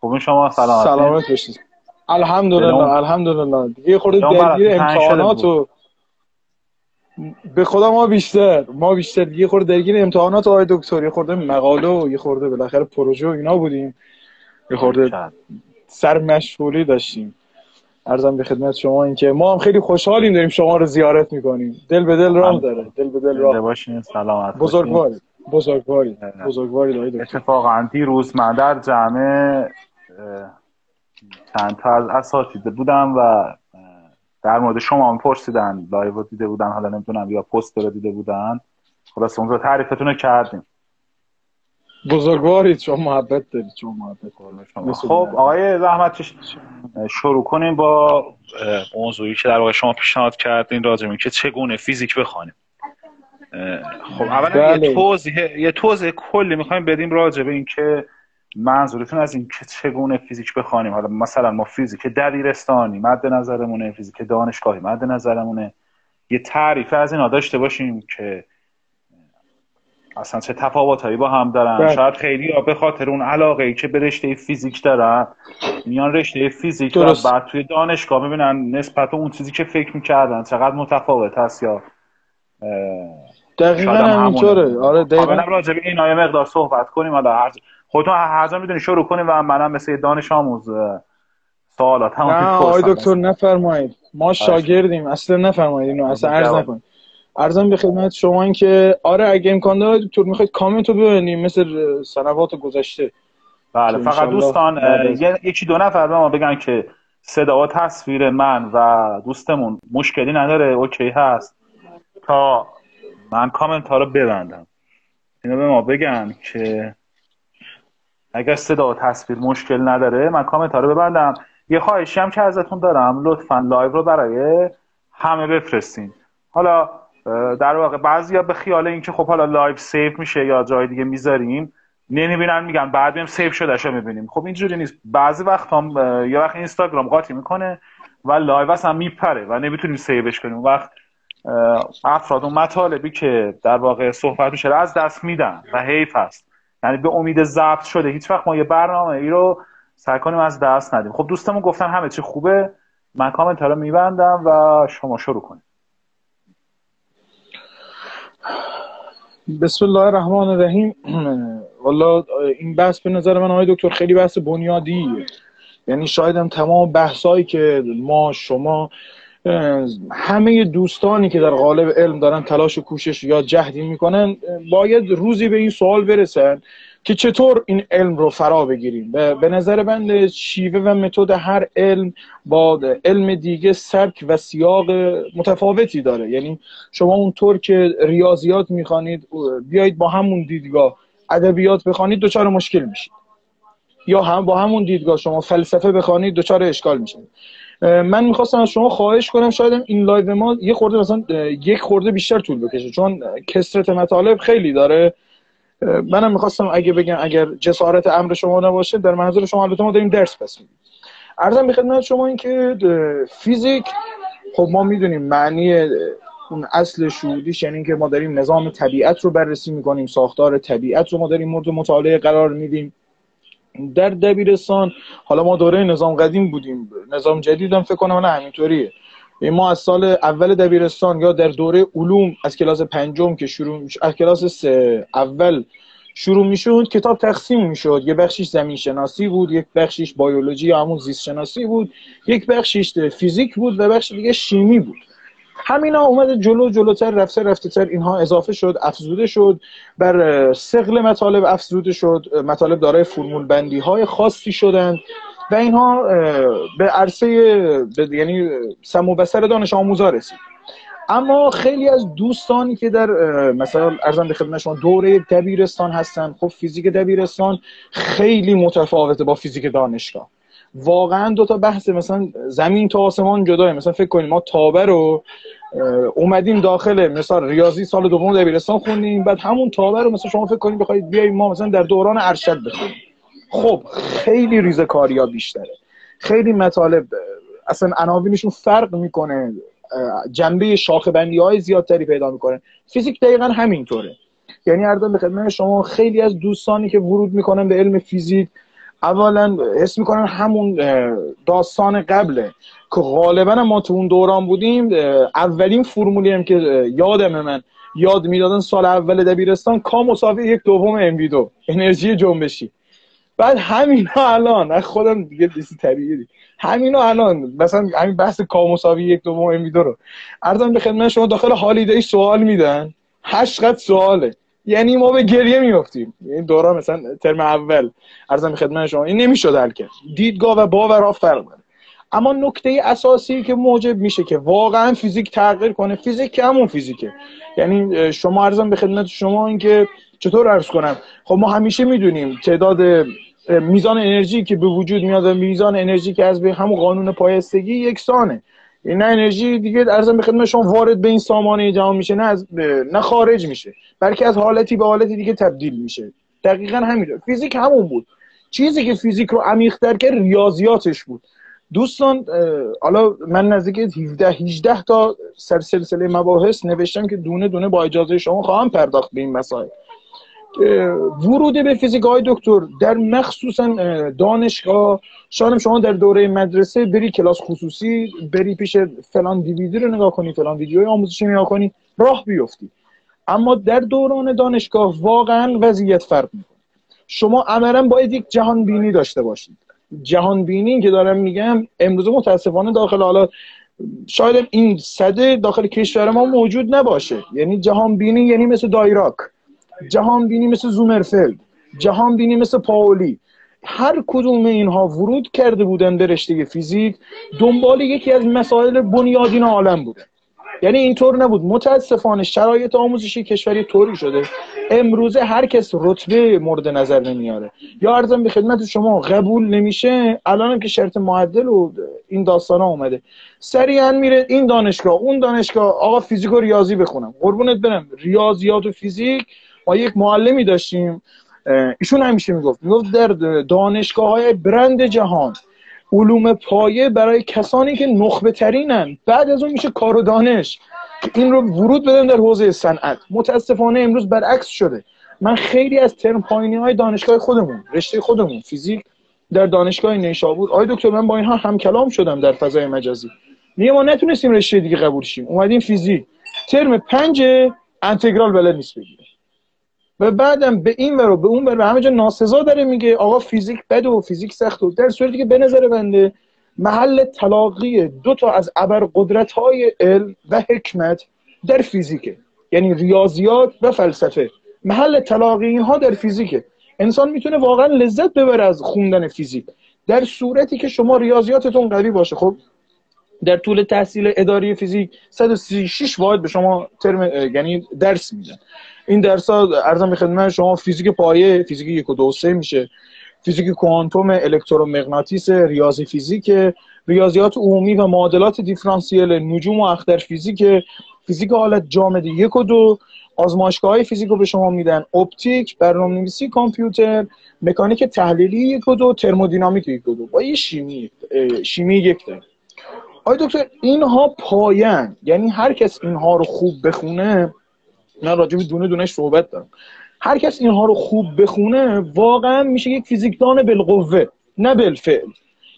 خوب شما؟ سلامت سلامت باشید. الحمدلله الحمدلله. دیگه خورده درگیر امتحانات و به خدا ما بیشتر ما بیشتر. دیگه خورده درگیر امتحانات آقای دکتر. یه خورده مقاله و یه خورده بالاخره پروژه و اینا بودیم. یه خورده سر مشغولی داشتیم. ارزم به خدمت شما اینکه ما هم خیلی خوشحالیم داریم شما رو زیارت می‌کنیم. دل به دل راه داره. دل به دل راه. باشین سلامت بزرگواری بزرگواری بزرگواری دایی اتفاقا دیروز من در جمع چند تا از اساتید بودم و در مورد شما هم پرسیدن live دیده بودن حالا نمی‌دونم یا پست رو دیده بودن. خلاص اون رو تعریفتون رو کردیم. بزرگوارید شما محبت دارید شما. محبت خب آقای زحمتکش شروع کنیم با موضوعی که در واقع شما پیشنهاد کردین راجع که چگونه فیزیک بخوانیم. خب اولا بله. یه توضیح یه توضیح کلی می‌خوایم بدیم راجع به اینکه منظورتون از این که چگونه فیزیک بخوانیم. حالا مثلا ما فیزیک دبیرستانی مد نظرمونه. فیزیک دانشگاهی مد نظرمونه. یه تعریف از اینا داشته باشیم که اصلا چه تفاوتایی با هم دارن. بله. شاید خیلی ها به خاطر اون علاقه ای که به رشته فیزیک دارن میان رشته فیزیک و بعد توی دانشگاه می‌بینن نسبت اون چیزی که فکر می‌کردن چقدر متفاوت هست یا دقیقا همینطوره. آره دقیقا. راجع به این مقدار صحبت کنیم حالا هر خودتون هر جا می‌دونی شروع کنیم و منم مثل دانش آموز سوالات هم نه آقای دکتر نفرمایید. ما شاگردیم. اصلا نفرمایید اینو اصلا عرض نکنید. ارزم به خدمت شما این که آره اگه امکان داره دکتر می‌خواید کامنت رو ببینیم مثل سنوات گذشته. بله فقط دوستان. یکی دو نفر به ما بگن که صدا و تصویر من و دوستمون مشکلی نداره اوکی هست. تا من کامنت ها رو ببندم. اینو به ما بگن که اگر صدا و تصویر مشکل نداره من کامنت ها رو ببندم. یه خواهشی هم که ازتون دارم لطفا live رو برای همه بفرستین. حالا در واقع بعضیا به خیال اینکه خب حالا live save میشه یا جای دیگه می‌ذاریم نمی‌بینن میگن بعد بیایم save شده شو می‌بینیم. خب اینجوری نیست. بعضی وقت هم یه وقت اینستاگرام قاطی می‌کنه و live اصلا میپره و نمی‌تونیم save ش کنیم. وقت افراد اون مطالبی که در واقع صحبت میشه از دست میدن و حیف هست. یعنی به امید ضبط شده. هیچ وقت ما یه برنامه ای رو سعی کنیم از دست ندیم. خب دوستمون گفتن همه چی خوبه. من کامنت رو میبندم و شما شروع کنید. بسم الله الرحمن الرحیم. والا این بحث به نظر من آقای دکتر خیلی بحث بنیادیه. یعنی شاید هم تمام بحثایی که ما شما همه دوستانی که در قالب علم دارن تلاش و کوشش یا جهدی می‌کنن باید روزی به این سوال برسن که چطور این علم رو فرا بگیریم. به نظر بند شیوه و متد هر علم با علم دیگه سبک و سیاق متفاوتی داره. یعنی شما اونطور که ریاضیات می‌خوانید بیایید با همون دیدگاه. ادبیات بخوانید دچار مشکل میشید. یا هم با همون دیدگاه شما فلسفه بخوانید دچار اشکال میشید. من می‌خواستم از شما خواهش کنم شاید این live ما یه خورده مثلا یک خورده بیشتر طول بکشه چون کثرت مطالب خیلی داره. منم می‌خواستم اگه بگم اگر جسارت امر شما نباشه در منظور شما البته ما داریم درس پس میدیم. عرضم به خدمت شما این که فیزیک خب ما می‌دونیم معنی اون اصل شهودیش یعنی که ما داریم نظام طبیعت رو بررسی می‌کنیم ساختار طبیعت رو ما داریم مورد مطالعه قرار میدیم. در دبیرستان حالا ما دوره نظام قدیم بودیم نظام جدید هم فکر کنم نه همینطوریه. ما از سال اول دبیرستان یا در دوره علوم از کلاس پنجم که شروع از کلاس سه اول شروع می‌شد کتاب تقسیم می‌شد. یه بخشیش زمین شناسی بود یک بخشیش بیولوژی یا همون زیست شناسی بود یک بخشیش فیزیک بود و بخش دیگه شیمی بود. همینا اومده جلو جلوتر رفته رفته تر اینها اضافه شد افزوده شد بر سقل مطالب افزوده شد مطالب دارای فرمول بندی های خاصی شدند و اینها به عرصه یعنی سمو بسر دانش آموزا رسید. اما خیلی از دوستانی که در مثلا ارزم به خدمت شما دوره دبیرستان هستن خب فیزیک دبیرستان خیلی متفاوته با فیزیک دانشگاه. واقعا دو تا بحث مثلا زمین تا آسمان جداه مثلا فکر کنیم ما تابه رو اومدیم داخل مثلا ریاضی سال دوم دبیرستان خوندیم بعد همون تابه رو مثلا شما فکر کنید بخواید بیایم ما مثلا در دوران ارشد بخونیم. خب خیلی ریزه ها بیشتره. خیلی مطالب اصلا عناوینشون فرق می‌کنه. جنبه شاخه بندی های زیادتری پیدا می‌کنه. فیزیک دقیقا همینطوره. یعنی اردن به خدمت شما خیلی از دوستانی که ورود می‌کنن به علم فیزیک اولا حس می‌کنم همون داستان قبله که غالبا ما تو اون دوران بودیم اولین فرمولی هم که یادم من یاد می‌دادن سال اول دبیرستان کا مساوی یک دوم ام دو انرژی جنبشی. بعد همینا الان خودم دیگه دیسی طبیعی همینا الان مثلا همین بحث کا مساوی یک دوم ام دو رو. ارزم به خدمت شما داخل هالیدی سوال میدن. هشت قد سواله. یعنی ما به گریه میافتیم. این دوران مثلا ترم اول ارزم خدمت شما این نمی‌شد حل کرد دیدگاه و باورها فرق داره اما نکته اساسی که موجب میشه که واقعا فیزیک تغییر کنه فیزیک که همون فیزیکه. یعنی شما ارزم به خدمت شما اینکه چطور عرض کنم؟ خب ما همیشه می‌دونیم تعداد میزان انرژی که به وجود میاد و میزان انرژی که از به همون قانون پایستگی یکسانه. نه انرژی دیگه ارزم به خدمت شما وارد به این سامانه جهان میشه نه از نه خارج میشه بلکه از حالتی به حالتی دیگه تبدیل میشه. دقیقا همین فیزیک همون بود. چیزی که فیزیک رو عمیق‌تر کرد ریاضیاتش بود. دوستان حالا من نزدیک 17 18 تا سر سلسله مباحث نوشتم که دونه دونه با اجازه شما خواهم پرداخت به این مسائل. ورود به فیزیک های دکتر در مخصوصا دانشگاه. شاید شما در دوره مدرسه بری کلاس خصوصی بری پیش فلان دیویدی رو نگاه کنی فلان ویدیوی آموزشی نگاه کنی راه بیفتی. اما در دوران دانشگاه واقعا وضعیت فرق می‌کنه. شما عملا باید یک جهان بینی داشته باشید. جهان بینی که دارم میگم امروز متاسفانه داخل حالا شاید این صده داخل کشور ما موجود نباشه. یعنی جهان بینی یعنی مثل دایراک. جهان بینی مثل زومرفلد جهان بینی مثل پاولی هر کدوم اینها ورود کرده بودن به رشته فیزیک دنبال یکی از مسائل بنیادین عالم بودن. یعنی اینطور نبود. متاسفانه شرایط آموزشی کشوری طوری شده امروزه هر کس رتبه مورد نظر نمیاره. یا ارزم به خدمت شما قبول نمیشه. الان که شرط معدل و این داستان ها اومده. سریعا میره این دانشگاه اون دانشگاه. آقا فیزیک و ریاضی بخونم. قربونت برم. ریاضیات و فیزیک ما یک معلمی داشتیم ایشون همیشه می‌گفت می‌گفت در دانشگاه های برند جهان علوم پایه برای کسانی که نخبه ترینن بعد از اون میشه کار و دانش این رو ورود بدن در حوزه صنعت. متاسفانه امروز برعکس شده. من خیلی از ترم پایینی های دانشگاه خودمون رشته خودمون فیزیک در دانشگاه نیشابور آی دکتر من با اینها هم کلام شدم در فضای مجازی. میگه ما نتونستیم رشته دیگه قبول شیم. اومدیم فیزیک. ترم پنج انتگرال بلد نیست بگیره. و بعدم به این ور به اون ور به همه جا ناسزا داره میگه آقا فیزیک بد و فیزیک سخت و در صورتی که به نظر بنده محل تلاقی دو تا از ابر قدرت های علم و حکمت در فیزیکه یعنی ریاضیات و فلسفه. محل تلاقی اینها در فیزیکه. انسان می‌تونه واقعا لذت ببره از خوندن فیزیک. در صورتی که شما ریاضیاتتون قوی باشه خب در طول تحصیل اداری فیزیک 136 واحد به شما ترم یعنی درس میدن. این ها عرضم به خدمت شما فیزیک پایه فیزیک یک و دو سه میشه. فیزیک کوانتوم الکترومغناطیس ریاضی فیزیک ریاضیات عمومی و معادلات دیفرانسیل نجوم و اختر فیزیک. فیزیک حالت جامد یک و دو. آزمایشگاه های فیزیک رو به شما میدن. اپتیک برنامه‌نویسی کامپیوتر مکانیک تحلیلی یک و دو ترمودینامیک یک و دو. با یه شیمی شیمی یک داره آیا دکتر اینها پایان. یعنی هر کس اینها رو خوب بخونه من راجع به دونه دونه صحبت دارم. هر کس اینها رو خوب بخونه واقعا میشه یک فیزیکدان بالقوه نه بالفعل.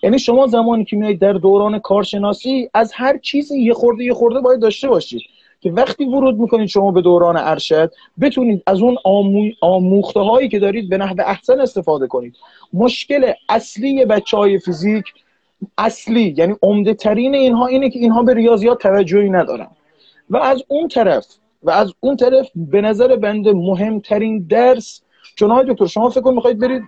یعنی شما زمانی که میایید در دوران کارشناسی از هر چیزی یه خورده یه خورده باید داشته باشید که وقتی ورود می‌کنید شما به دوران ارشد بتونید از اون آمو... آموخته هایی که دارید به نحو احسن استفاده کنید. مشکل اصلی بچه های فیزیک اصلی یعنی عمده ترین اینها اینه که اینها به ریاضیات توجهی ندارن. و از اون طرف و از اون طرف به نظر بنده مهمترین درس چون های دکتر شما فکر کن می‌خواید برید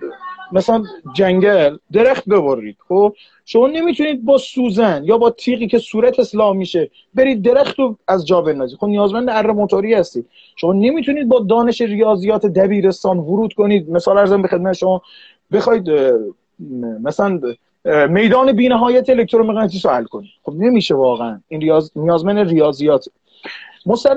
مثلا جنگل درخت ببرید. خب؟ شما نمی‌تونید با سوزن یا با تیغی که صورت اصلاح میشه برید درخت رو از جا بندازید. خب نیازمند اره موتوری هستید. شما نمی‌تونید با دانش ریاضیات دبیرستان ورود کنید. مثال ارزم به خدمت شما بخواید مثلا میدان بینهایت الکترومغناطیس رو حل کنید. خب نمیشه واقعا. این ریاض... نیازمند ریاضیات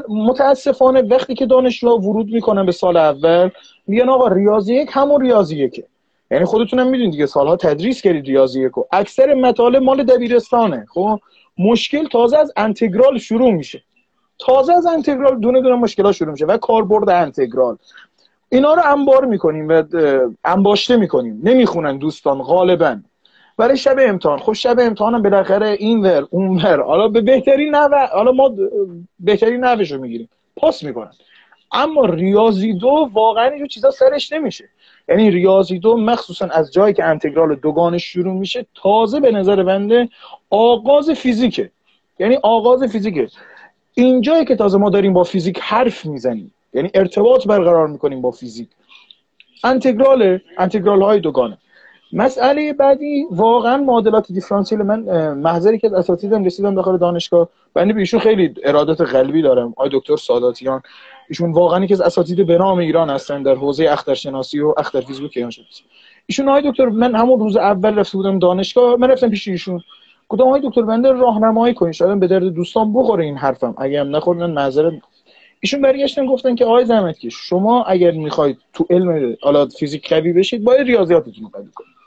متاسفانه وقتی که دانشجوها ورود می‌کنن به سال اول میگن آقا ریاضی یک همون ریاضی یکه. یعنی خودتونم می‌دونید دیگه سالها تدریس کردید ریاضی یکو اکثر مطالب مال دبیرستانه خب؟ مشکل تازه از انتگرال شروع میشه. تازه از انتگرال دونه دونه مشکلات شروع میشه و کاربرد انتگرال. اینا رو انبار می‌کنیم و انباشته می‌کنیم. نمی‌خونن دوستان غالبا. برای شب امتحان. خب شب امتحانم بالاخره این ور اون ور. حالا به بهترین نوع حالا ما بهترین نوعش رو می‌گیریم. پاس می‌کنن اما ریاضی دو واقعا اینجور چیزا سرش نمیشه. یعنی ریاضی دو مخصوصا از جایی که انتگرال دوگانش شروع میشه تازه به نظر بنده آغاز فیزیکه. یعنی آغاز فیزیکه. اینجایی که تازه ما داریم با فیزیک حرف می‌زنیم. یعنی ارتباط برقرار می‌کنیم با فیزیک. انتگرال انتگرال های دوگانه. مسئله بعدی واقعا معادلات دیفرانسیل من محضری که از اساتیدم رسیدم داخل دانشگاه بنده به ایشون خیلی ارادت قلبی دارم. آقای دکتر ساداتیان ایشون واقعا که از اساتید به نام ایران هستن در حوزه اخترشناسی و اختر فیزیک ایران شده ایشون آقای دکتر من همون روز اول رفته بودم دانشگاه من رفتم پیش ایشون. گفتم آقای دکتر بنده راهنمایی کنین شاید به درد دوستان بخوره این حرفم. اگه هم نخورد من معذرت ایشون برگشتن گفتن که آقای زحمت که شما اگر می‌خواید تو علم حالا فیزیک قوی بشید باید ریاضیاتتون رو قوی کنید.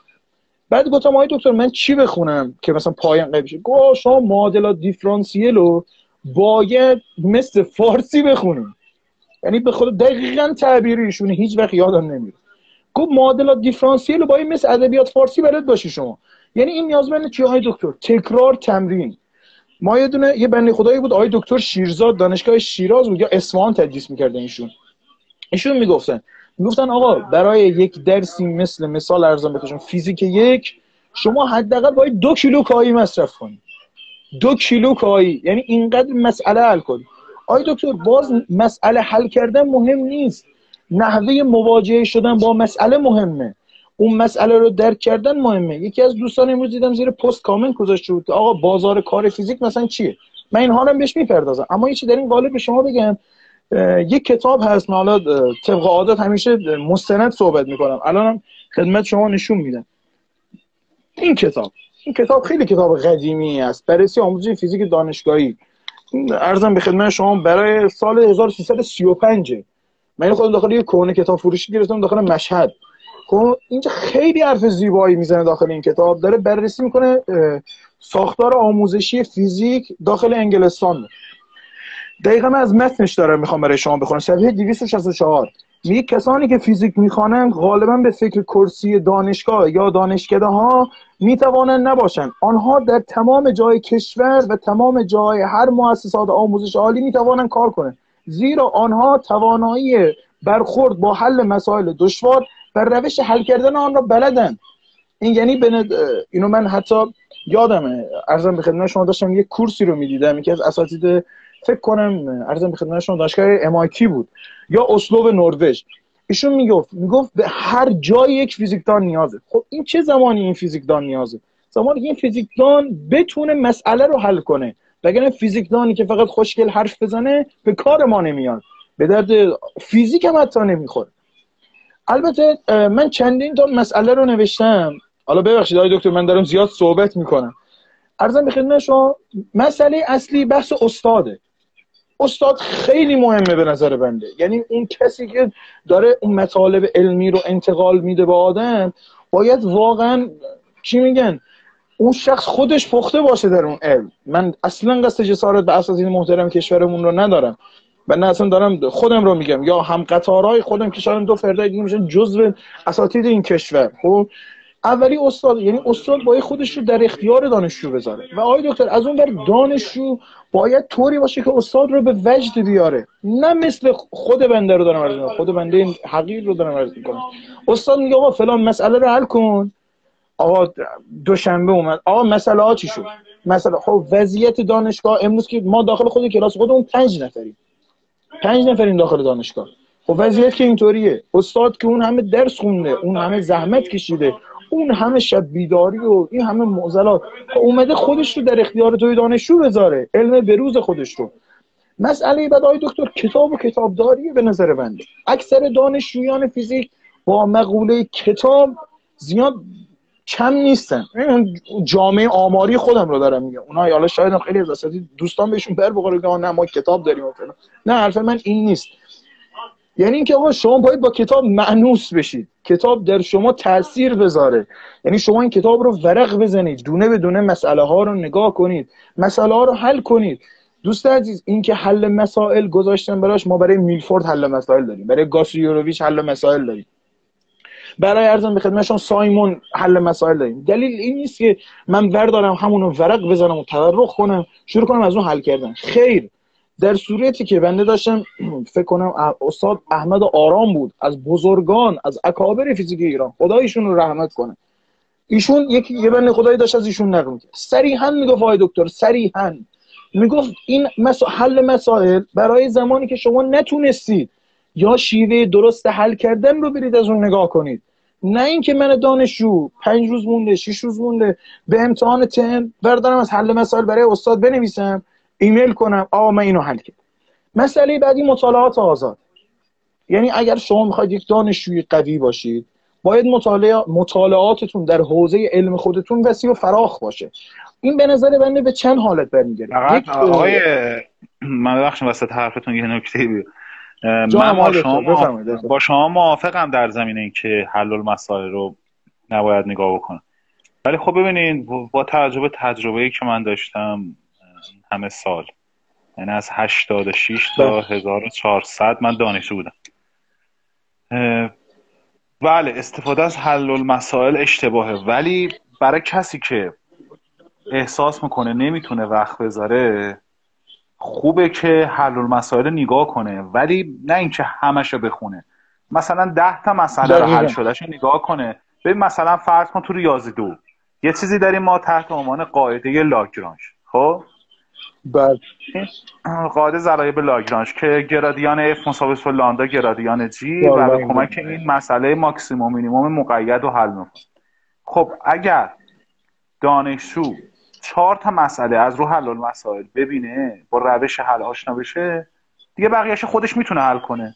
بعد گفتم آقای دکتر من چی بخونم که مثلا پایان قوی شه؟ گفت شما معادلات دیفرانسیل رو باید مثل فارسی بخونید یعنی به خود دقیقا تعبیر ایشون هیچ وقت یادم نمیره. گفت معادلات دیفرانسیل رو باید مثل ادبیات فارسی بلد باشی شما. یعنی این نیازمند چی؟ های دکتر تکرار تمرین. ما یه دونه یه بنده خدایی بود آقای دکتر شیرزاد دانشگاه شیراز بود یا اصفهان تدریس می‌کردن ایشون. ایشون می‌گفتن می‌گفتن آقا برای یک درسی مثل مثال ارزان بهتون فیزیک یک شما حداقل باید دو کیلو کایی مصرف کنید دو کیلو کایی یعنی اینقدر مسئله حل کنید آقای دکتر باز مسئله حل کردن مهم نیست. نحوه مواجهه شدن با مسئله مهمه. اون مسئله رو درک کردن مهمه. یکی از دوستان امروز دیدم زیر پست کامنت گذاشته بود آقا بازار کار فیزیک مثلا چیه؟ من این حالم بهش می‌پردازم. اما یه چی در این قالب به شما بگم. یک کتاب هست من حالا طبق عادت همیشه مستند صحبت می‌کنم. الانم خدمت شما نشون میدم این کتاب این کتاب خیلی کتاب قدیمی است. بررسی آموزش فیزیک دانشگاهی. ارزم به خدمت شما برای سال 1335 من خودم داخل یه کونه کتاب فروشی گرفتم داخل مشهد. خب اینجا خیلی حرف زیبایی می‌زنه داخل این کتاب. داره بررسی می‌کنه ساختار آموزشی فیزیک داخل انگلستان. دقیقا من از متنش دارم می‌خوام برای شما بخونم. صفحه 264 میگه کسانی که فیزیک می‌خوانند غالبا به فکر کرسی دانشگاه یا دانشکده ها می‌توانند نباشند. آنها در تمام جای کشور و تمام جای هر مؤسسات آموزش عالی می‌توانند کار کنند. زیرا آنها توانایی برخورد با حل مسائل دشوار و روش حل کردن آن را بلدن این یعنی بند... اینو من حتی یادمه. ارزم به خدمت شما داشتم یه کورسی رو می‌دیدم. یکی از اساتید فکر کنم ارزم به خدمت شما دانشگاه MIT بود یا اسلوب نروژ. ایشون می‌گفت می‌گفت به هر جای یک فیزیکدان نیازه. خب این چه زمانی این فیزیکدان نیازه؟ زمانی که این فیزیکدان بتونه مسئله رو حل کنه. وگرنه فیزیکدانی که فقط خوشگل حرف بزنه به کار ما نمیاد به درد فیزیک هم حتی نمی‌خوره. البته من چندین تا مسئله رو نوشتم. حالا ببخشید آقای دکتر من دارم زیاد صحبت می‌کنم. ارزم به خدمت شما مسئله اصلی بحث استاده. استاد خیلی مهمه به نظر بنده. یعنی اون کسی که داره اون مطالب علمی رو انتقال میده به آدم باید واقعا چی میگن؟ اون شخص خودش پخته باشه در اون علم. من اصلا قصد جسارت به اساتید محترم کشورمون رو ندارم. و نه اصلا دارم خودم رو میگم. یا هم قطارهای خودم که شاید دو فرده دیگه میشن جزو اساتید این کشور. خب؟ اولی استاد یعنی استاد باید خودش رو در اختیار دانشجو بذاره. و آقای دکتر از اون بر دانشجو باید طوری باشه که استاد رو به وجد بیاره. نه مثل خود بنده رو دارم عرض خود بنده این حقیر رو دارم عرض می‌کنم. استاد میگه آقا فلان مسئله رو حل کن. آقا دوشنبه اومد. آقا مسئله ها چی شد؟ مثلا خب وضعیت دانشگاه امروز که ما داخل خود کلاس خودمون پنج نفریم. پنج نفریم داخل دانشگاه. خب وضعیت که اینطوریه. استاد که اون همه درس خونده اون همه زحمت کشیده. اون همه شب بیداری و این همه معضلات اومده خودش رو در اختیار توی دانشجو بذاره علم بروز خودش رو. مسئله بعد آقای دکتر کتاب و کتابداریه به نظر بنده اکثر دانشجویان فیزیک با مقوله کتاب زیاد کم نیستن. جامعه آماری خودم رو دارم میگم. اونها حالا شاید خیلی از دوستان بهشون بر بخوره نه ما کتاب داریم و نه حرف من این نیست. یعنی اینکه آقا شما باید با کتاب معنوس بشید. کتاب در شما تاثیر بذاره. یعنی شما این کتاب رو ورق بزنید. دونه به دونه مسئله ها رو نگاه کنید. مسئله ها رو حل کنید. دوست عزیز این که حل مسائل گذاشتن براش ما برای میلفورد حل مسائل داریم. برای گاسیوروویچ حل مسائل داریم. برای ارزم به خدمتشون سایمون حل مسائل داریم. دلیل این نیست که من وردارم همونو ورق بزنم و تورق کنم. شروع کنم از اون حل کردن. خیر. در صورتی که بنده داشتم فکر کنم استاد احمد آرام بود از بزرگان از اکابر فیزیک ایران خدایشون رو رحمت کنه. ایشون یک یه بنده خدایی داشت از ایشون نقل می‌کرد. صریحا می‌گفت آقای دکتر صریحا. می‌گفت این مسا... حل مسائل برای زمانی که شما نتونستید یا شیوه درست حل کردن رو برید از اون نگاه کنید. نه اینکه من دانشجو پنج روز مونده شش روز مونده به امتحان تن بردارم از حل مسائل برای استاد بنویسم. ایمیل کنم. آقا من اینو حل کردم. مسئله بعدی مطالعات آزاد. یعنی اگر شما می‌خواید یک دانشجوی قوی باشید باید مطالعه مطالعاتتون در حوزه علم خودتون وسیع و فراخ باشه. این به نظر بنده به چند حالت برمیگرده. یک آقای من ببخشید وسط حرفتون یه نکته بیو من با شما, با شما موافقم در زمینه این که حل المسائل رو نباید نگاه بکنم. ولی خب ببینید با تجربه تجربه ای که من داشتم همه سال. یعنی از 86 تا 1400 من دانشجو بودم. بله استفاده از حل المسائل اشتباهه. ولی برای کسی که احساس می‌کنه نمی‌تونه وقت بذاره خوبه که حل المسائل نگاه کنه. ولی نه اینکه همشو بخونه. مثلا ده تا مسئله رو حل شدهش نگاه کنه. ببین مثلا فرض کن تو ریاضی دو. یه چیزی داریم ما تحت عنوان قاعده لاگرانژ خب؟ بله. قاعده ضرایب لاگرانژ که گرادیان F مساوی با لاندا گرادیان G و به کمک این مسئله ماکسیموم مینیموم مقید و حل می‌کنه خب اگر دانشجو چهار تا مسئله از رو حل مسائل ببینه با روش حل آشنا بشه دیگه بقیهش خودش می‌تونه حل کنه.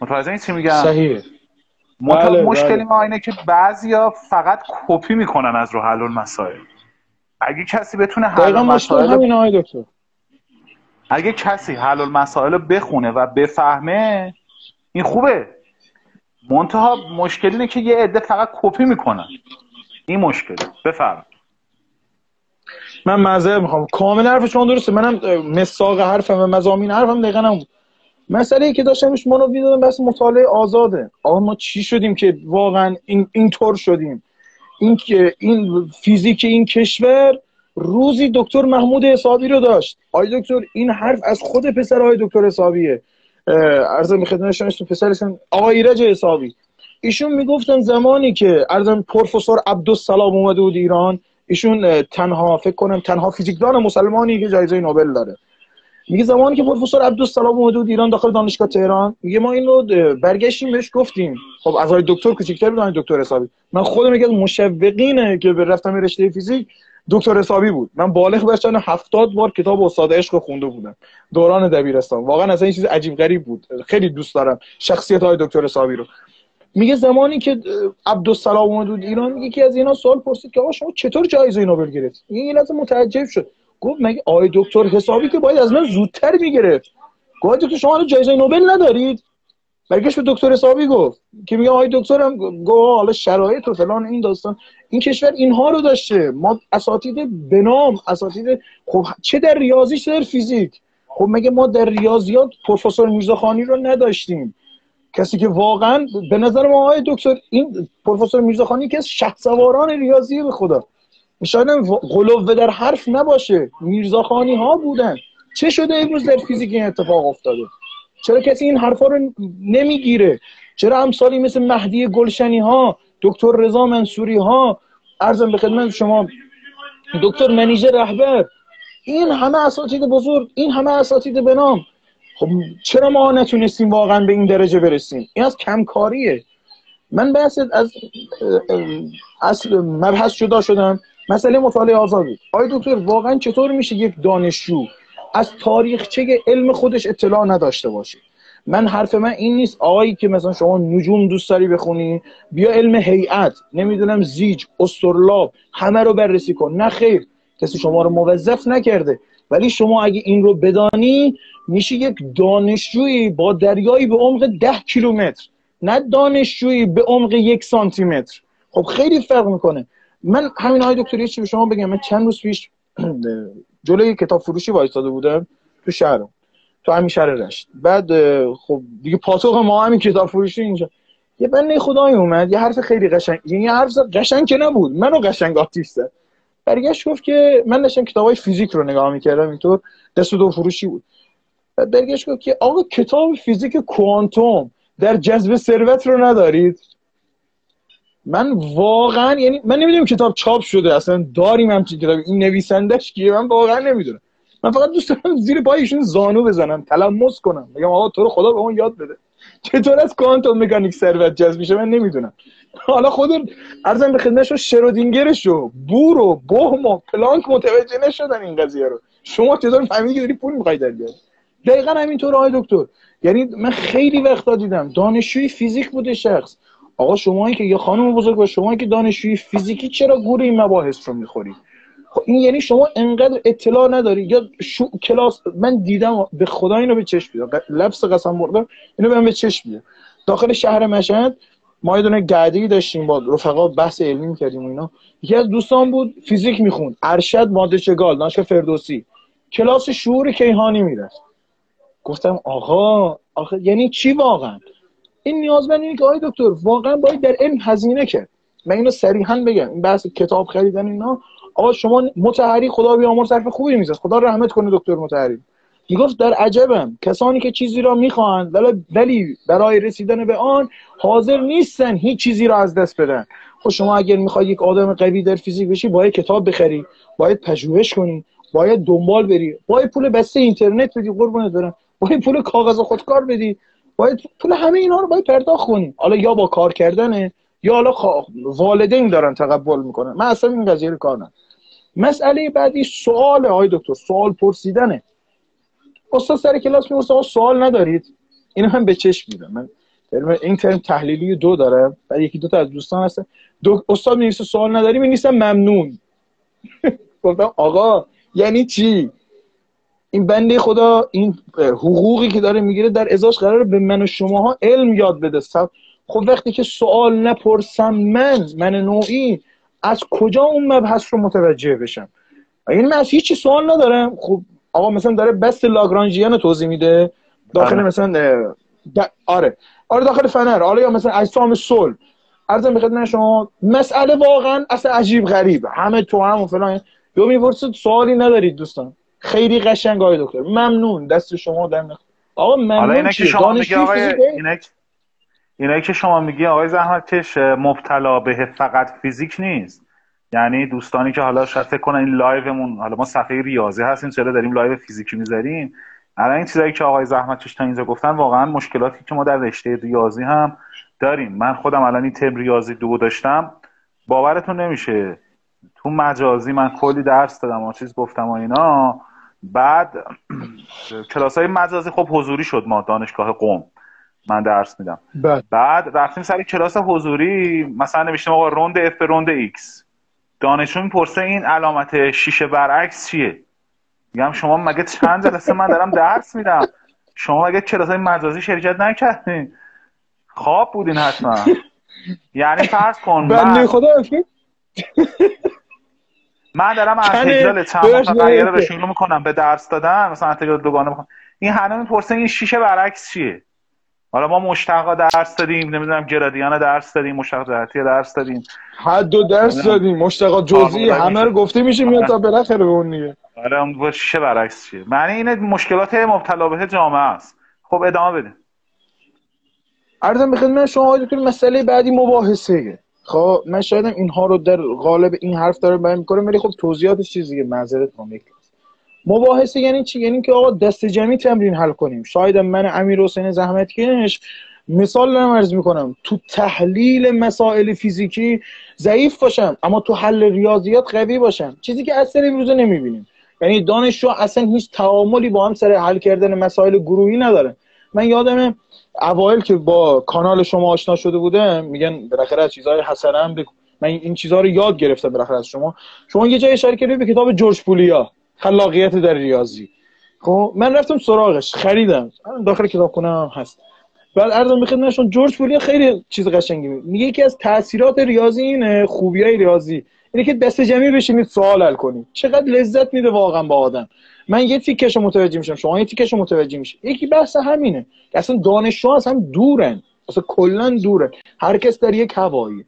متوجه این چی میگم؟ صحیحه بله، مشکلی بله. ما اینه که بعضیا فقط کپی می‌کنن از رو حل مسائل اگه کسی بتونه حل مسائل دکتر. اگه کسی حل مسائل رو بخونه و بفهمه این خوبه. منتها مشکل اینه که یه عده فقط کپی می‌کنن. این مشکل بفرم من معذرت می‌خوام. کامل حرف شما درسته. منم مساق حرفم و مزامین حرفم دقیقا هم مسئله ای که داشتمش منو دادم بس مطالعه آزاده. آقا ما چی شدیم که واقعا این اینطور شدیم؟ این این فیزیک این کشور روزی دکتر محمود حسابی رو داشت. آقای دکتر این حرف از خود پسر آقای دکتر حسابیه. ارزم خدمت شما پسرشون آقای ایرج حسابی. ایشون می‌گفتن زمانی که ارزم پروفسور عبدالسلام اومده بود ایران ایشون تنها فکر کنم تنها فیزیکدان مسلمانی که جایزه نوبل داره. میگه زمانی که پروفسور عبدالسلام اومده بود ایران داخل دانشگاه تهران میگه ما این رو برگشتیم بهش گفتیم. خب از آقای دکتر کوچیک‌تر بود دکتر حسابی. من خودم یکی از مشوقینه که به رفتم رشته فیزیک دکتر حسابی بود. من بالغ بشن هفتاد بار کتاب استاد عشق خونده بودم. دوران دبیرستان. واقعا اصلا این چیز عجیب غریب بود. خیلی دوست دارم شخصیت های دکتر حسابی رو. میگه زمانی که عبدالسلام اومد ایران یکی از اینا سوال پرسید که آقا شما چطور جایزه نوبل گرفت این لحظه متعجب شد. گفت مگه آقای دکتر حسابی که باید از من زودتر می‌گرفت؟ گفت تو شما جایزه نوبل ندارید؟ برگشت به دکتر حسابی گفت که میگه آقای دکترم گفت حالا شرایط و فلان این داستان. این کشور اینها رو داشته. ما اساتید بنام اساتید خب چه در ریاضی چه در فیزیک؟ خب مگه ما در ریاضیات پروفسور میرزاخانی رو نداشتیم؟ کسی که واقعا به نظر ما آقای دکتر این پروفسور میرزاخانی که از شهسواران ریاضی به خدا. شاید قلوه در حرف نباشه میرزاخانی ها بودن چه شده امروز در فیزیک این اتفاق افتاده چرا کسی این حرفا رو نمی‌گیره چرا امثالی مثل مهدی گلشنی ها دکتر رضا منصوری ها ارزم به خدمت شما دکتر منیژه رهبر این همه اساتید بزرگ این همه اساتید به نام خب چرا ما نتونستیم واقعا به این درجه برسیم این از کمکاریه من بحث از اصل مبحث جدا شدم مسئله مطالعه آزادی. آیا دکتر واقعا چطور میشه یک دانشجو از تاریخچه علم خودش اطلاع نداشته باشه؟ من حرف من این نیست آقایی که مثلا شما نجوم دوست داری بخونی بیا علم هیئت نمی‌دونم زیج استرلاب همه رو بررسی کن. نه خیر کسی شما رو موظف نکرده. ولی شما اگه این رو بدانی میشه یک دانشجویی با دریایی به عمق ده کیلومتر نه دانشجویی به عمق یک سانتی متر خب خیلی فرق می‌کنه. من همین آقای دکتر چی به شما بگم. من چند روز پیش جلوی کتاب فروشی وایستاده بودم تو شهرم تو همین شهر رشت. بعد خب دیگه پاسخ ما همین کتاب فروشی اینجا. یه بنده خدای اومد یه حرف خیلی قشنگ یعنی یه حرف قشنگ که نبود. منو قشنگ آتیش زد برگشت گفت که من داشتم کتابای فیزیک رو نگاه می‌کردم اینطور دست دو فروشی بود. بعد برگشت گفت که آقا کتاب فیزیک کوانتوم در جذب ثروت رو ندارید؟ من واقعا یعنی من نمی‌دونم کتاب چاپ شده اصلا داریم همچین کتاب این نویسندش کیه؟ من واقعا نمی‌دونم. من فقط دوست دارم زیر پایشون زانو بزنم تلمس کنم. بگم آقا تو رو خدا به اون یاد بده. چطور از کوانتوم مکانیک ثروت جذب میشه؟ من نمی‌دونم. حالا خود ارزم به خدمتشو شرودینگرش و بور و بهم و پلانک متوجه نشدن این قضیه رو. شما چطور فهمیدی که داری پول می‌خوای در بیاری؟ دقیقا همینطور آقای دکتر. یعنی من خیلی وقتا دیدم دانشجوی فیزیک بوده شخص. آقا شما که یه خانم بزرگ با شما که دانشجوی فیزیکی چرا گور این مباحث رو می‌خوری خب این یعنی شما انقدر اطلاع نداری یا شو کلاس من دیدم به خدا اینو به چشم بیاد لفظ قسم بردم اینو به به چشم بیاد داخل شهر مشهد ما یه دونه گردی داشتیم با رفقا بحث علمی می‌کردیم و اینا. یکی از دوستان بود فیزیک می‌خوند. ارشد ماده چگال دانشگاه فردوسی. کلاس شعور کیهانی می‌رفت. گفتم آقا آخه یعنی چی واقعا؟ این نیازمند اینه که آقای دکتر واقعا باید در علم هزینه کرد من اینو صریحا بگم این بحث کتاب خریدن اینا آقا شما متحری خدا بیامرز صرف خوبی می‌زد خدا رحمت کنه دکتر متحری. می‌گفت در عجبم کسانی که چیزی را می‌خواهند ولی برای رسیدن به آن حاضر نیستن هیچ چیزی را از دست بدن. خب شما اگر می‌خوای یک آدم قوی در فیزیک بشی باید کتاب بخری باید پژوهش کنی باید دنبال بری باید پول بسته اینترنت بدی قربونت برم باید پول کاغذ خودکار بدی. باید پول همه اینا رو باید پرداخت کنی حالا یا با کار کردنه یا حالا والدین دارن تقبل می‌کنن. من اصلا این قضیه رو کار مسئله بعدی سوال های دکتر سوال پرسیدنه. استاد سر کلاس میگه سوال ندارید؟ اینو هم به چشم میدم. من این ترم تحلیلی دو دارم و یکی دو تا از دوستان هستن. دو استاد میگه سوال نداری می ممنون. گفتم آقا یعنی چی؟ این بنده خدا این حقوقی که داره می‌گیره در ازاش قراره به من و شماها علم یاد بده. خب وقتی که سوال نپرسم من من نوعی از کجا اون مبحث رو متوجه بشم؟ این من از هیچی سوال ندارم. خب آقا مثلا داره بست لاگرانژیان توضیح میده. داخل آره. مثلا آره. آره داخل فنر. آره یا مثلا اجسام صلح. ارزم به خدمت شما مسئله واقعا اصلا عجیب غریب. همه تو هم و فلان. یا می‌پرسید سوالی ندارید دوستان. خیلی قشنگ آقای دکتر. ممنون. دست شما در آقا ممنون که شما میگی آقای اینا که شما میگی آقای زحمتکش مبتلا به فقط فیزیک نیست. یعنی دوستانی که حالا شاید فکر کنن این live مون حالا ما صفحه ریاضی هستیم چرا داریم live فیزیکی می‌ذاریم؟ الان این چیزایی که آقای زحمتکش تا اینجا گفتن واقعا مشکلاتی که ما در رشته ریاضی هم داریم. من خودم الان این ترم ریاضی دو داشتم. باورتون نمیشه. تو مجازی من کلی درس دادم و چیز گفتم و اینا. بعد کلاس های مجازی خب حضوری شد ما دانشگاه قم. من درس میدم. بله. بعد رفتیم سر کلاس حضوری مثلا نوشتیم آقا round f به round x دانشجو می‌پرسه این علامت شیشه برعکس چیه؟ میگم شما مگه چند جلسه من دارم درس میدم؟ شما مگه کلاس های مجازی شرکت نکردین؟ خواب بودین حتما. یعنی فرض کن من خدا من دارم انتجال چند متغیر رو شروع می‌کنم به درس دادن مثلا انتجال دوگانه می‌کنم این همه می‌پرسه این شیشه برعکس چیه؟ حالا ما مشتقا درس دادیم نمی‌دونم گرادیان درس دادیم مشتق جهتی درس دادیم. حد دو درس دادیم مشتق جزئی همه رو گفته میشه میاد تا بالاخره به اون دیگه. آره اون شیشه برعکس چیه؟ معنی این مشکلات مبتلا به جامعه است. خب ادامه بده عرضم به خدمت شما دکتر مسئله بعدی مباحثه. خب من شاید اینها رو در قالب این حرف داره بیان می‌کنم ولی خب توضیحاتش چیزیه معذرت می‌خوام مباحثه یعنی چی؟ یعنی که آقا دست جمعی تمرین حل کنیم. شاید من امیر حسین زحمتکش مثال نمرز می‌کنم تو تحلیل مسائل فیزیکی ضعیف باشم اما تو حل ریاضیات قوی باشم. چیزی که اثر امروزه نمی‌بینیم. یعنی دانشجو اصلا هیچ تعاملی با هم سر حل کردن مسائل گروهی نداره. من یادم اوایل که با کانال شما آشنا شده بوده میگن بالاخره از چیزهای حسنه هم من این چیزها رو یاد گرفتم بالاخره از شما. شما یه جای اشاره کردید به کتاب جورج پولیا خلاقیت در ریاضی. خب من رفتم سراغش خریدم. داخل کتابخونه هم هست. بعد ارزم بخدمتشون جورج پولی خیلی چیز قشنگی میگه. یکی از تاثیرات ریاضی اینه خوبی های ریاضی. اینه که دست جمعی بشینید سوال حل کنید چقدر لذت میده واقعا با آدم. من یه تیکش متوجه میشم شما یه تیکش متوجه میشه یکی بحث همینه. اصلا دانشجو از هم دورن. اصلا کلا دورن. هر کس در یک هوایی.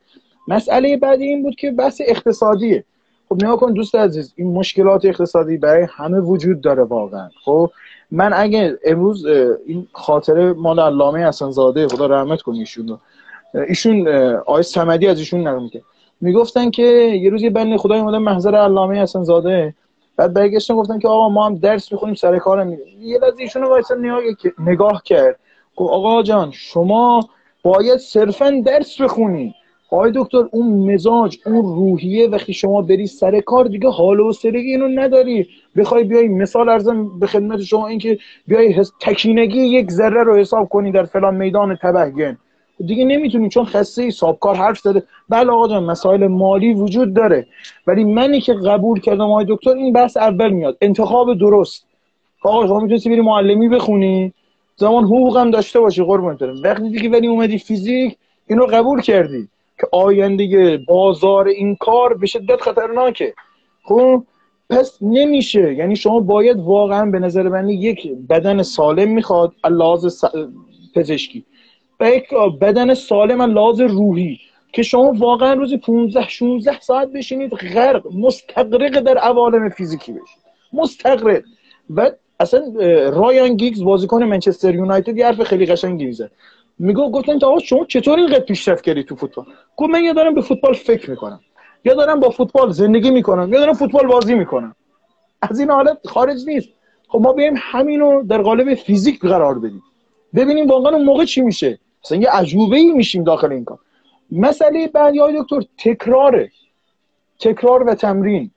مسئله بعدی این بود که بحث اقتصادیه. خب نگاه کن دوست عزیز این مشکلات اقتصادی برای همه وجود داره واقعا. خب من اگه امروز این خاطره مال علامه حسن زاده خدا رحمت کنه ایشون ایشون آیه صمدی از ایشون نقل می‌گفتن که یه روز یه بنده خدای اومدن محضر علامه حسن زاده. بعد برگشتن گفتن که آقا ما هم درس می‌خونیم سر کار میریم. یه لحظه ایشون وایسا نگاه نگاه کرد. گفت آقا جان شما باید صرفا درس بخونی. آقای دکتر اون مزاج اون روحیه وقتی شما بری سر کار دیگه حال و سرگی اینو نداری. بخوای بیای مثال ارزم به خدمت شما اینکه بیای تکینگی یک ذره رو حساب کنی در فلان میدان تبهگن دیگه نمی‌تونی چون خسته حسابکار حرف زده. بله آقا جان مسائل مالی وجود داره. ولی منی که قبول کردم آقای دکتر این بحث اول میاد. انتخاب درست. آقا شما می‌تونستی بری معلمی بخونی؟ زمان حقوق هم داشته باشی قربونت برم. وقتی دیگه ولی اومدی فیزیک اینو قبول کردی که آینده بازار این کار به شدت خطرناکه. خب؟ پس نمیشه. یعنی شما باید واقعا به نظر من یک بدن سالم می‌خواد لحاظ پزشکی. و یک بدن سالم لحاظ روحی که شما واقعا روزی 15 16 ساعت بشینید غرق مستقرق در عوالم فیزیکی بشید مستقرق و اصلا رایان گیگز بازیکن منچستر یونایتد یه حرف خیلی قشنگی میزه. میگو گفتن که آقا شما چطور اینقدر پیشرفت کردی تو فوتبال؟ گفت من یا دارم به فوتبال فکر می‌کنم. یا دارم با فوتبال زندگی می‌کنم یا دارم فوتبال بازی می‌کنم. از این حالت خارج نیست. خب ما بیایم همینو در قالب فیزیک قرار بدیم. ببینیم واقعا اون موقع چی میشه. مثلا یه عجوبه ای میشیم داخل این کار. مسئله بعدی های دکتر تکراره. تکرار و تمرین.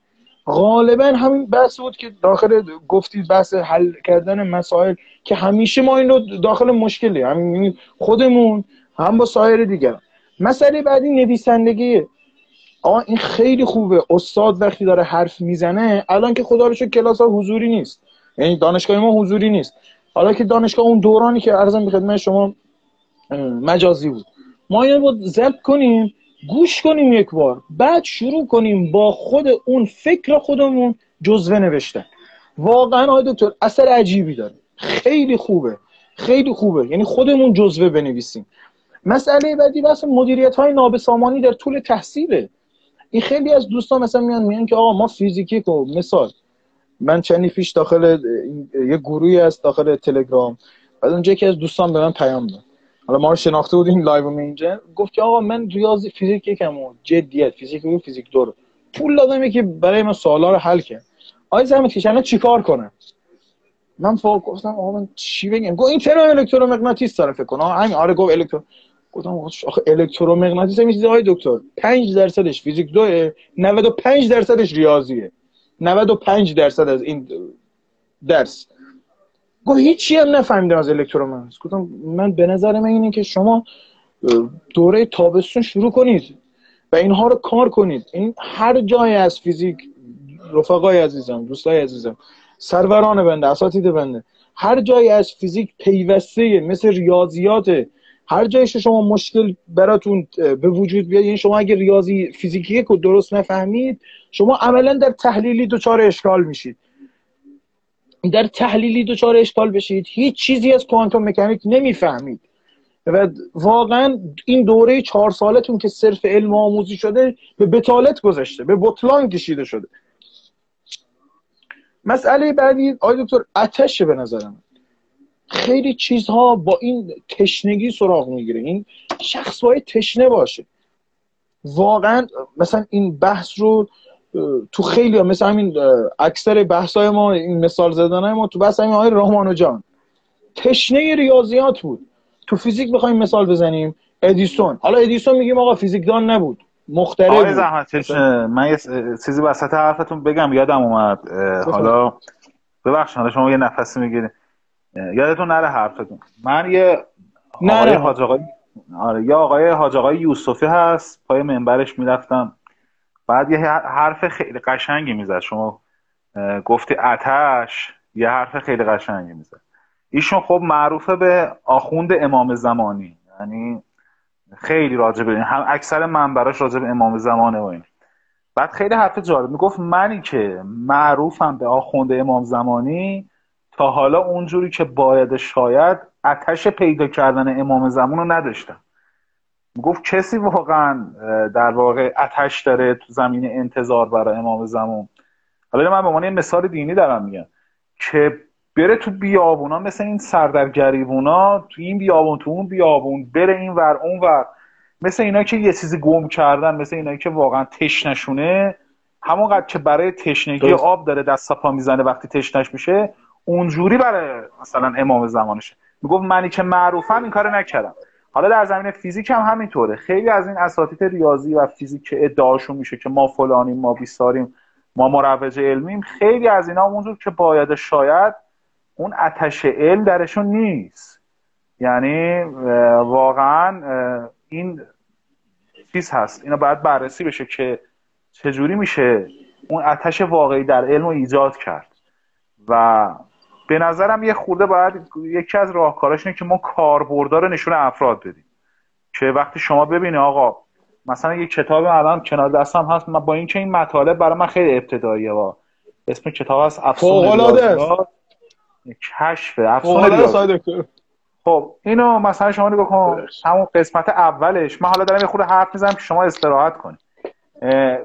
غالبا همین بحث بود که داخل گفتید بحث حل کردن مسائل که همیشه ما این رو داخل مشکلی. همین خودمون هم با سایر دیگر مسئله بعدی نویسندگیه آقا این خیلی خوبه. استاد وقتی داره حرف می‌زنه الان که خدا رو کلاس ها حضوری نیست. یعنی دانشگاه ما حضوری نیست. حالا که دانشگاه اون دورانی که ارزم به خدمت شما مجازی بود. ما اینو بود کنیم گوش کنیم یک بار بعد شروع کنیم با خود اون فکر خودمون جزوه نوشتن. واقعا آقای دکتر اثر عجیبی داره. خیلی خوبه. خیلی خوبه. یعنی خودمون جزوه بنویسیم. مسئله بعدی بحث مدیریت های نابسامانی در طول تحصیله. این خیلی از دوستان مثلا میان میان که آقا ما فیزیکی کو مثال. من چندی پیش داخل یه گروهی هست داخل تلگرام. بعد اونجا یکی از دوستان به من پیام داد. حالا ما رو شناخته بودیم لایو اینجا گفت که آقا من ریاضی فیزیک یکم جدیت فیزیک و فیزیک دور پول لازمه که برای من سوالا رو حل کنم آقای زحمت کشانه چیکار کنم؟ من فوق گفتم آقا من چی بگم؟ گفت این چرا الکترومغناطیس داره فکر کنم همین آره گفت الکترو گفتم آخه الکترومغناطیس هم چیزی دکتر. 5 درصدش فیزیک 2 95 درصدش ریاضیه. 95 درصد از این درس. گفت هیچی هم نفهمیدم از الکترومغناطیس گفتم من به نظر من اینه که شما دوره تابستون شروع کنید و اینها رو کار کنید. این هر جای از فیزیک رفقای عزیزم دوستای عزیزم سروران بنده اساتید بنده هر جای از فیزیک پیوسته مثل ریاضیات هر جایش شما مشکل براتون به وجود بیاد یعنی شما اگر ریاضی فیزیکی رو درست نفهمید شما عملا در تحلیلی دچار اشکال میشید. در تحلیلی دچار اشکال بشید. هیچ چیزی از کوانتوم مکانیک نمی‌فهمید. و واقعا این دوره چهار سالتون که صرف علم آموزی شده به بتالت گذشته به بطلان کشیده شده. مسئله بعدی آقای دکتر اتشه به نظرم خیلی چیزها با این تشنگی سراغ می‌گیره. این شخص باید تشنه باشه. واقعا مثلا این بحث رو تو خیلی ها مثل همین اکثر بحث های ما این مثال زدن ما تو بحث همین های رامانو جان. تشنه ریاضیات بود. تو فیزیک بخوایم مثال بزنیم. ادیسون. حالا ادیسون میگیم آقا فیزیکدان نبود. مخترع بود. زحمت من یه چیزی وسط حرفتون بگم یادم اومد. حالا ببخشید حالا شما یه نفسی می‌گیرید. یادتون نره حرفتون. من یه آقای حاج آقای آره یه آقای حاج آقای یوسفی هست. پای منبرش می‌رفتم. بعد یه حرف خیلی قشنگی می‌زد. شما گفتی اتش یه حرف خیلی قشنگی می‌زد. ایشون خب معروفه به آخوند امام زمانی. یعنی خیلی راجع به هم اکثر منبراش راجع به امام زمانه و این. بعد خیلی حرف جالب می‌گفت منی که معروفم به آخوند امام زمانی تا حالا اونجوری که باید شاید اتش پیدا کردن امام زمان رو نداشتم. گفت کسی واقعا در واقع اتش داره تو زمین انتظار برای امام زمان. حالا من به عنوان مثال دینی دارم میگم که بره تو بیابونا مثل این سردرگریبونا تو این بیابون تو اون بیابون بره این ور اون ور. مثل اینا که یه چیزی گم کردن مثل اینا که واقعا تشنشونه. همونقدر که برای تشنگی آب داره دست پا می‌زنه وقتی تشنش میشه اونجوری برای مثلا امام زمانشه. می‌گفت منی که معروفم این کار نکردم. حالا در زمین فیزیک هم همینطوره. خیلی از این اساتید ریاضی و فیزیک که ادعاشون میشه که ما فلانیم ما بیستاریم ما مروج علمیم خیلی از اینا اونجور که باید شاید اون اتش علم درشون نیست. یعنی واقعا این چیز هست. اینا باید بررسی بشه که چجوری میشه اون اتش واقعی در علم رو ایجاد کرد. و به نظرم یه خورده باید یکی از راهکاراش اینه که ما کاربردار نشون افراد بدیم. که وقتی شما ببینی آقا مثلا یه کتاب الان کنار دستم هست من با اینکه این مطالب برای من خیلی ابتداییه و اسم کتاب هست افسون کشف افسون خب اینو مثلا شما نگاه کن همون قسمت اولش. من حالا دارم یه خورده حرف می‌زنم که شما استراحت کنید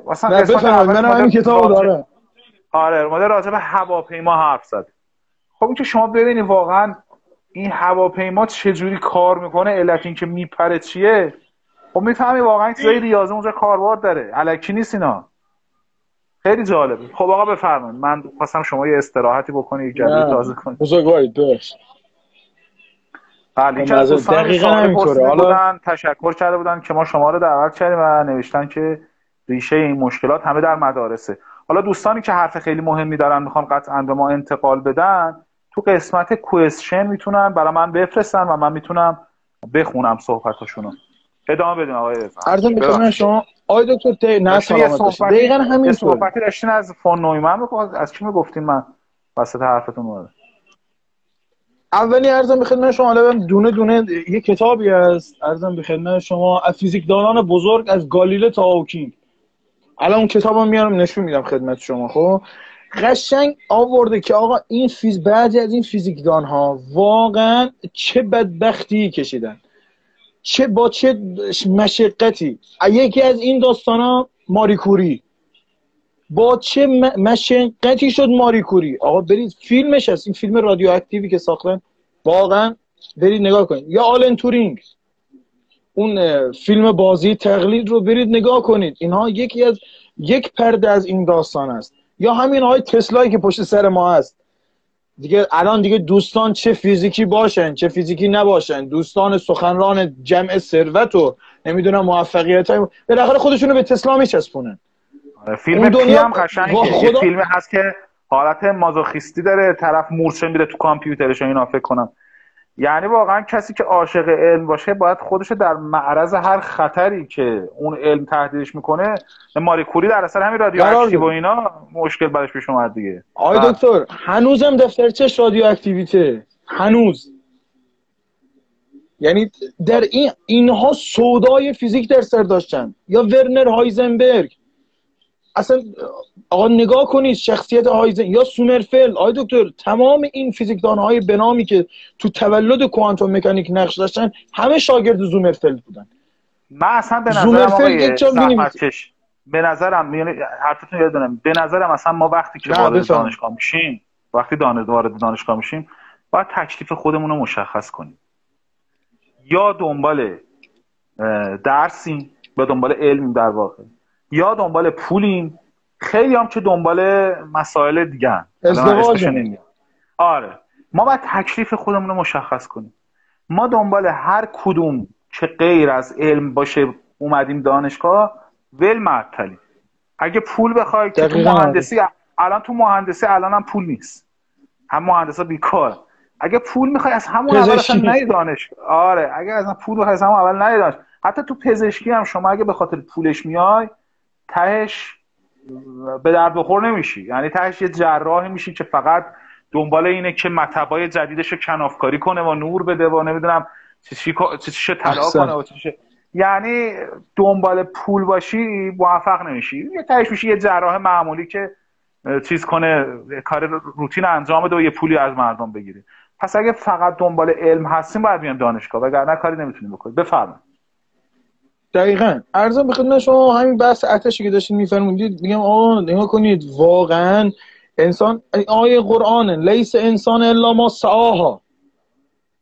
مثلا قسمت اول من این کتاب داره آره اومده راجع به هواپیما حرف زد خب این که شما ببینید واقعا این هواپیما چجوری کار می‌کنه علت این که میپره چیه؟ خب می‌فهمی واقعا چیزای ریاضی اونجا کاربرد داره. الکی نیست اینا. خیلی جالبه. خب آقا بفرمایید. من خواستم شما یه استراحتی بکنید یک تازه کنید بزرگوارید درست. بله از دوستان بودن تشکر کرده بودن که ما شما رو دعوت کردیم و نوشتن که ریشه این مشکلات همه در مدارسه. حالا دوستانی که حرف خیلی مهمی دارن می‌خوام قطعا به ما انتقال بدن تو قسمت کوئسشن می‌تونن برای من بفرستن و من می‌تونم بخونم صحبتاشونو. ادامه بدیم آقای ارزم بکنم شما آقای دکتر تی نه سلامت دقیقاً همین صحبتی داشتین از فون نویمن از کی می‌گفتین؟ من وسط حرفتون اومد اولی ارزم به خدمت شما حالا دونه دونه یه کتابی هست. ارزم به خدمت شما. از فیزیکدانان بزرگ از گالیله تا آوکینگ الان اون کتابو میارم نشون میدم خدمت شما خب؟ قشنگ آورده که آقا این فیز بعضی از این فیزیکدان ها واقعا چه بدبختی کشیدن. چه با چه مشقتی. یکی از این داستان ها ماریکوری با چه مشقتی شد ماریکوری آقا برید فیلمش هست. این فیلم رادیواکتیوی که ساختن. واقعا برید نگاه کنید. یا آلن تورینگ. اون فیلم بازی تقلید رو برید نگاه کنید. اینها یکی از یک پرده از این داستان است. یا همین های تسلایی که پشت سر ما هست. دیگه الان دیگه دوستان چه فیزیکی باشن چه فیزیکی نباشن. دوستان سخنران جمع ثروت و نمی‌دونم موفقیت های بالاخره خودشونو به تسلا میچسبونن. آره، فیلم Pi هم قشنگه. خدا... فیلم هست که حالت مازوخیستی داره طرف مورچه میره تو کامپیوترش اینا فکر کنم. یعنی واقعا کسی که عاشق علم باشه باید خودش در معرض هر خطری که اون علم تهدیدش می‌کنه ماری کوری در اثر همین رادیو اکتیو و اینا مشکل براش پیش اومد دیگه. آقای بله. دکتر هنوزم دفترچش رادیو اکتیوه؟ هنوز. یعنی در این اینها سودای فیزیک در سر داشتن. یا ورنر هایزنبرگ. اصلا آقا نگاه کنید شخصیت هایزن یا سومرفل آقای دکتر تمام این فیزیکدان های بنامی که تو تولد کوانتوم مکانیک نقش داشتن همه شاگرد زومرفل بودن. من اصلا به نظرم آقای به نظرم حرفتون یادم به نظرم اصلا ما وقتی که وارد دانشگاه میشیم وقتی وارد دانشگاه میشیم باید تکلیف خودمون رو مشخص کنیم. یا دنبال درسیم یا دنبال علم در واقع. یا دنبال پولیم. خیلی هم که دنبال مسائل دیگه آره. ما باید تکلیف خودمون رو مشخص کنیم. ما دنبال هر کدوم که غیر از علم باشه اومدیم دانشگاه ول معطلی اگه پول بخوای که تو مهندسی الان تو مهندسی الان هم پول نیست. هم مهندسا بیکار. اگه پول می‌خوای از همون اول اصلا دانش آره. اگه از پول بخوای از همون اول دانش حتی تو پزشکی هم شما اگه به خاطر پولش میای تهش به درد بخور نمیشی. یعنی تهش یه جراحی میشی که فقط دنبال اینه که مطبای جدیدش رو کنافکاری کنه و نور بده و نمی‌دونم چی چی طلا کنه و چی یعنی دنبال پول باشی موفق نمیشی. یه تهش میشی یه جراح معمولی که چیز کنه کار روتین انجام بده و یه پولی از مردم بگیره پس اگه فقط دنبال علم هستیم باید بیان دانشگاه. وگرنه کاری نمی‌تونیم بکنیم. بفرمایید. دقیقا. ارزم به خدمت شما همین بحث اتشی که داشتین میفرمودید میگم آه نگاه کنید واقعا انسان آیه قرآن لیس انسان الا ما سعاها.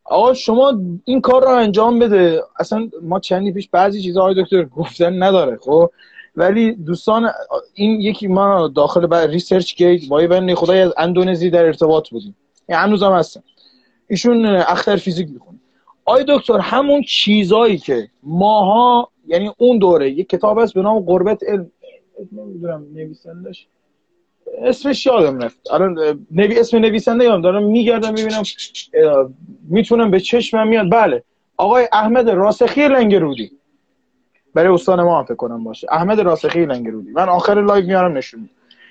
آقا شما این کار رو انجام بده. اصلا ما چندی پیش بعضی چیزا آقای دکتر گفتن نداره خب؟ ولی دوستان این یکی ما داخل ResearchGate با یه خدای از اندونزی در ارتباط بودیم. یعنی هنوز هم هستن. ایشون اختر فیزیک می‌خونه. آی دکتر همون چیزایی که ماها یعنی اون دوره یک کتاب هست به نام غربت علم نمی‌دونم نویسندش اسمش یادم رفت. الان نوی اسم نویسنده یادم. دارم میگردم ببینم می‌تونم به چشمم میاد. بله. آقای احمد راسخی لنگرودی. برای استان ما فکر کنم باشه. احمد راسخی لنگرودی. من آخر live میارم نشون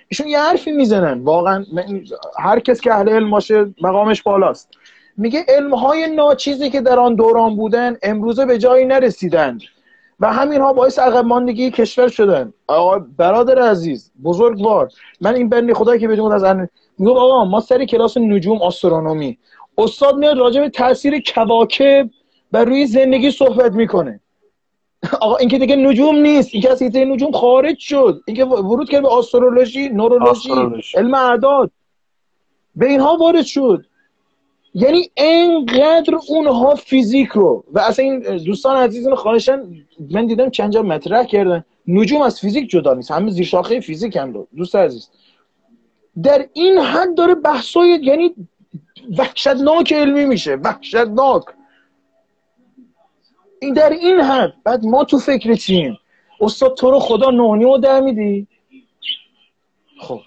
ایشون یه حرفی می‌زنن. واقعا هر کس که اهل علم باشه مقامش بالاست. میگه علمهای ناچیزی که در آن دوران بودن امروزه به جایی نرسیدند. و همین ها باعث عقب ماندگی کشور شدن. آقا برادر عزیز بزرگوار من این بنی خدایی که بدون از ان میگم آقا ما سری کلاس نجوم آسترونومی. استاد میاد راجع به تاثیر کواکب بر روی زندگی صحبت می‌کنه. آقا اینکه دیگه نجوم نیست این که نجوم خارج شد اینکه ورود کرد به آسترولوژی نورولوژی علم اعداد. به اینها وارد شد. یعنی انقدر اونها فیزیک رو و اصلا این دوستان عزیزان خواهشن من دیدم چند جا مطرح کردن. نجوم از فیزیک جدا نیست همه زیر شاخه فیزیک هم رو. دوست عزیز. در این حد داره بحثای یعنی وحشتناک علمی میشه. وحشتناک. این در این حد بعد ما تو فکر چیم؟ استاد تو رو خدا نونی و ده میدی؟ خب.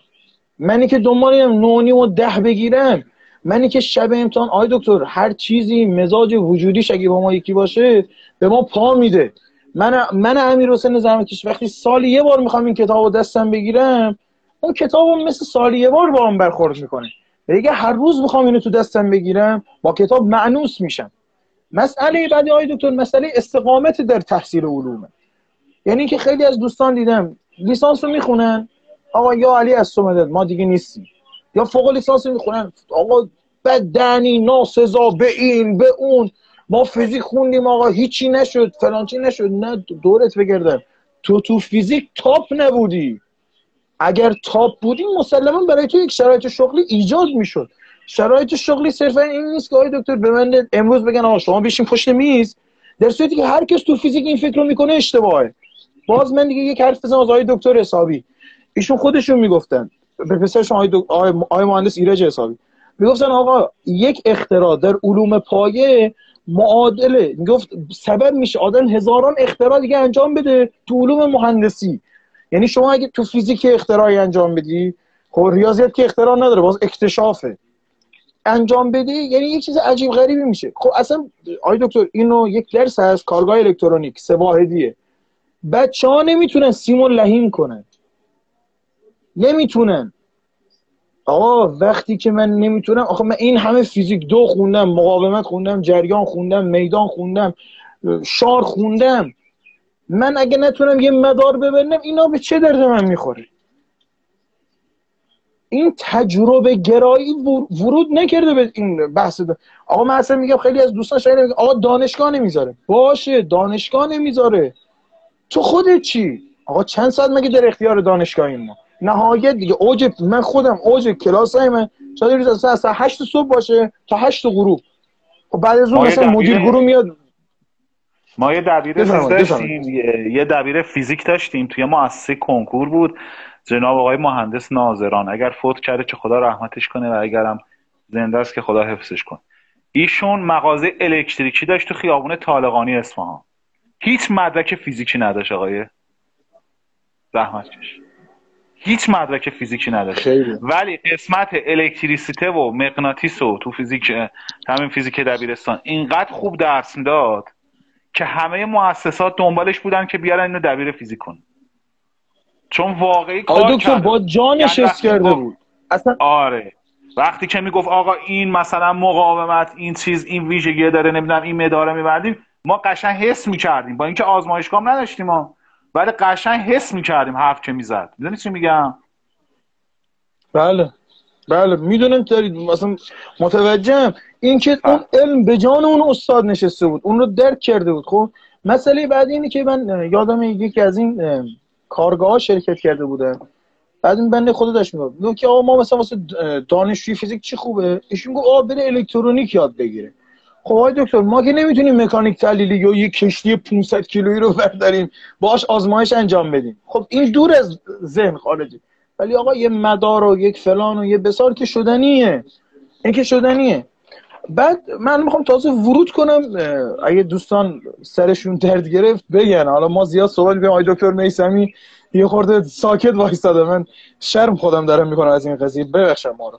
منی که دنبالیم نونی و ده بگیرم منی که شب امتحان آی دکتر هر چیزی مزاج وجودیش اگه با ما یکی باشه به ما پا میده. من من امیر حسین زحمتکش وقتی سالی یه بار می‌خوام این کتاب رو دستم بگیرم اون کتاب مثل سالی یه بار با هم برخورد می‌کنه. دیگه هر روز می‌خوام اینو تو دستم بگیرم با کتاب معنوس میشم. مسئله بعدی آی دکتر مسئله استقامت در تحصیل علومه. یعنی که خیلی از دوستان دیدم لیسانس رو می‌خونن. آقا یا علی از ما دیگه نیستیم. یا فوق لیسانس می‌خونن. آقا بدنی ناسزا به این به اون. ما فیزیک خوندیم آقا هیچی نشد فلانچی نشد. نه دورت بگردن تو تو فیزیک تاپ نبودی. اگر تاپ بودی مسلما برای تو یک شرایط شغلی ایجاد می‌شد. شرایط شغلی صرفا این نیست که آقای دکتر به من امروز بگن آقا شما بیشین پشت میز. در صورتی که هر کس تو فیزیک این فکر رو می‌کنه اشتباهه. باز من دیگه یک حرف بزنم از آقای دکتر حسابی. ایشون خودشون می‌گفتن. به پسرشون آقای, دو... آقای مهندس ایرج حسابی. می‌گفتن آقا یک اختراع در علوم پایه معادله می‌گفت سبب میشه آدم هزاران اختراع دیگه انجام بده تو علوم مهندسی. یعنی شما اگه تو فیزیک اختراعی انجام بدی خب ریاضیات که اختراع نداره باز اکتشافه. انجام بدی یعنی یک چیز عجیب غریبی میشه. خب اصلا آقای دکتر اینو یک درس هست کارگاه الکترونیک سه واحدیه بچه ها نمی‌تونن سیمون لهیم کنن. نمی‌تونن. آقا وقتی که من نمی‌تونم آخه من این همه فیزیک دو خوندم مقاومت خوندم جریان خوندم میدان خوندم شار خوندم. من اگه نتونم یه مدار ببرنم اینا به چه درد من می‌خوره؟ این تجربه گرایی ورود نکرده به این بحث ده. آقا من اصلا میگم خیلی از دوستان شاید میگم آقا دانشگاه نمی‌ذاره. باشه دانشگاه نمی‌ذاره. تو خودت چی؟ آقا چند ساعت مگه در اختیار دانشگاهی ما؟ نهایت دیگه. اوج من خودم اوج کلاس های من شاید روز از 8 صبح باشه تا 8 غروب. خب بعد از اون مثلا مدیر گروه میاد. ما یه دبیر داشتیم. یه دبیر فیزیک داشتیم. توی مؤسسه کنکور بود. جناب آقای مهندس ناظران. اگر فوت کرده چه خدا رحمتش کنه و اگرم زنده است که خدا حفظش کنه. ایشون مغازه الکتریکی داشت تو خیابون طالقانی اصفهان. هیچ مدرک فیزیکی نداشت آقای. زحمت کش. هیچ مدرک فیزیکی نداره ولی قسمت الکتریسیته و مغناطیس و تو فیزیک همین فیزیک دبیرستان اینقدر خوب درس داد که همه مؤسسات دنبالش بودن که بیارن اینو دبیر فیزیک کن چون واقعی کار دکتر با جانش یعنی کرده بود. اصلا آره. وقتی که می‌گفت آقا این مثلا مقاومت این چیز این ویژگی داره نمی‌دونم این مداره میبردیم ما قشنگ حس می‌کردیم. با اینکه آزمایشگاه نداشتیم ما. ولی قشنگ حس می‌کردیم حرف که می‌زد. می‌دونی چی میگم؟ بله. بله می‌دونم دارید. مثلا متوجهم. اینکه اون بله. علم به جان اون استاد نشسته بود. اون رو درک کرده بود. خب مسئله بعد اینه که من یادم یکی از این کارگاه شرکت کرده بودم بعد این بنده خدا داشت می‌گفت. که آقا ما مثلا واسه دانشجوی فیزیک چی خوبه؟ ایشون گفت آقا بره الکترونیک یاد بگیره. خب آقای دکتر ما که نمی‌تونیم مکانیک تحلیلی یا یه کشتی 500 کیلویی رو برداریم باش آزمایش انجام بدیم. خب این دور از ذهن خارجی ولی آقا یه مدار و یک فلان و یه بسار که شدنیه. این که شدنیه. بعد من می‌خوام تازه ورود کنم اگه دوستان سرشون درد گرفت بگن. حالا ما زیاد صحبت بیم آقای دکتر میسمی یه خورده ساکت وایستاده. من شرم خودم دارم می‌کنم از این قضیه. ببخشم ما رو.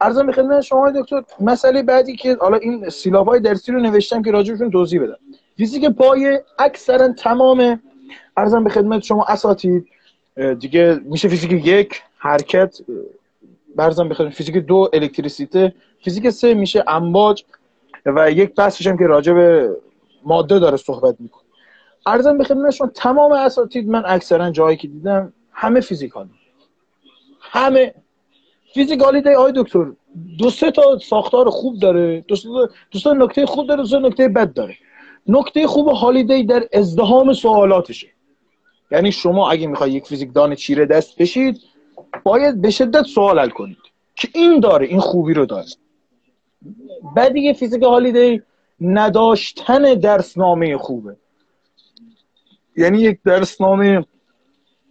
ارزم به خدمت شما دکتر مسئله بعدی که حالا این های درسی رو نوشتم که راجبشون توضیح بدم. فیزیک پای اکثرا تمام ارزم به خدمت شما اساتید دیگه میشه فیزیک یک حرکت برزم به خدمت فیزیک دو الکتریسیته. فیزیک سه میشه امواج و یک بحثش هم که راجع به ماده داره صحبت می‌کنه. ارزم به خدمت شما تمام اساتید من اکثرا جایی که دیدم همه فیزیکالی همه فیزیکالی دی آی دکتر دو سه تا ساختار خوب داره دو سه, نکته خوب داره دو سه نکته بد داره. نکته خوب هالیدی در ازدهام سوالاتشه. یعنی شما اگه می‌خوای یک فیزیک دان چیره دست بشید باید به شدت سوال حل کنید که این داره این خوبی رو داره. بعد دیگه فیزیک هالیدی نداشتن درسنامه خوبه. یعنی یک درسنامه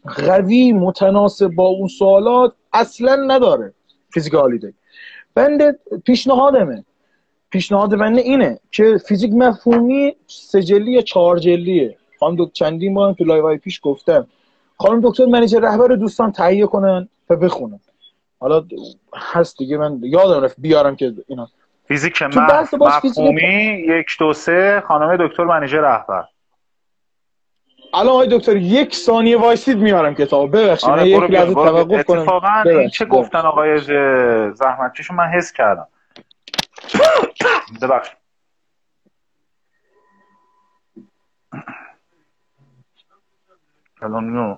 قوی متناسب با اون سوالات اصلا نداره فیزیک هالیدی بنده پیشنهادمه. پیشنهاد بنده اینه که فیزیک مفهومی سه جلدی یا چهار جلدیه. خانم دکتر چندین بار تو live پیش گفتم خانم دکتر منیجر رهبر دوستان تهیه کنن و بخونن. حالا هست دیگه من یادم رفت بیارم که اینا. فیزیک مفهومی یک دو سه خانم دکتر منیجر رهبر. الان آقای دکتر یک ثانیه وایسید میارم کتاب ببخشید آره یک لحظه توقف کنم. اتفاقا این چه گفتن آقای زحمتکشون من حس کردم. ببخشید. الان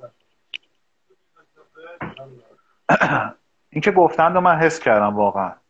این که گفتن رو من حس کردم واقعا.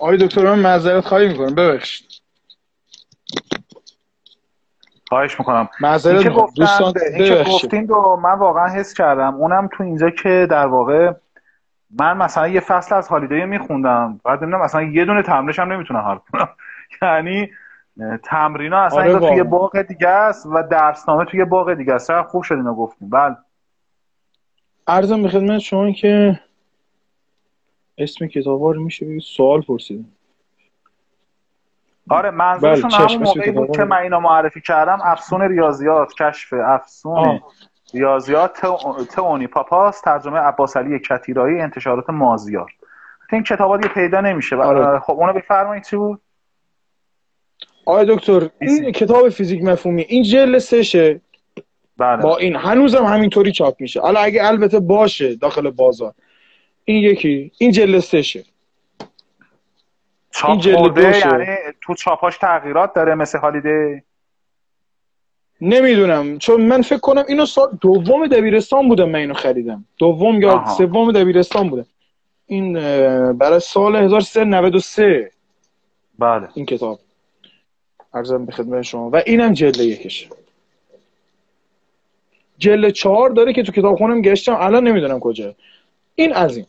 آقای دکتر من معذرت خواهی می‌کنم. ببخشید. خواهش می‌کنم. معذرت که دوستان این گفتین رو من واقعا حس کردم. اونم تو اینجا که در واقع من مثلا یه فصل از هالیدی میخوندم. بعد نمی‌دونم مثلا یه دونه تمرینش هم نمی‌تونم حل کنم. یعنی تمرین ها اصلا آره توی باغ دیگه است و درسنامه توی باغ دیگه است. خوب شد اینو گفتیم بله. عرضم به خدمت شما که اسم کتاب رو میشه بگید سوال پرسیدم. آره منظورشون بله، همون موقعی بود که من اینا معرفی کردم افسون ریاضیات کشف افسون. ریاضیات تئونی پاپاس ترجمه عباس علی کتیرایی انتشارات مازیار. این کتابا دیگه پیدا نمیشه. آره. خب اونو بفرمایید چی بود؟ آقای دکتر این کتاب فیزیک مفهومی این جلد سشه بله. با این هنوزم همینطوری چاپ میشه. حالا اگه البته باشه داخل بازار. این یکی این جلستشه چاپ این یعنی تو چاپاش تغییرات داره مثل هالیده نمی‌دونم چون من فکر کنم اینو سال دوم دبیرستان بودم من اینو خریدم. دوم یا سوم دبیرستان بودم این برای سال 1393 بله. این کتاب. ارزم به خدمت شما. و اینم جلد یکش جلد چهار داره که تو کتاب خونم گشتم. الان نمی‌دونم کجا. این از این.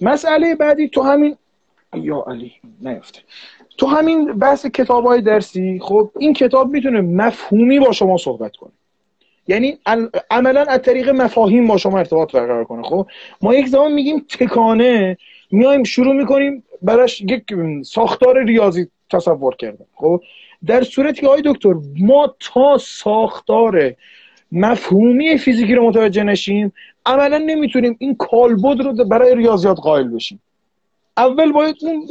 مسئله بعدی تو همین یا علی نیفته. تو همین بحث کتاب های درسی خب این کتاب می‌تونه مفهومی با شما صحبت کنه. یعنی عملا از طریق مفاهیم با شما ارتباط برقرار کنه خب؟ ما یک زمان میگیم تکانه میایم شروع می‌کنیم براش یک ساختار ریاضی تصور کردن خب؟ در صورتی که آقای دکتر ما تا ساختار مفهومی فیزیکی رو متوجه نشیم عملا نمی‌تونیم این کالبد رو برای ریاضیات قائل بشیم. اول باید اون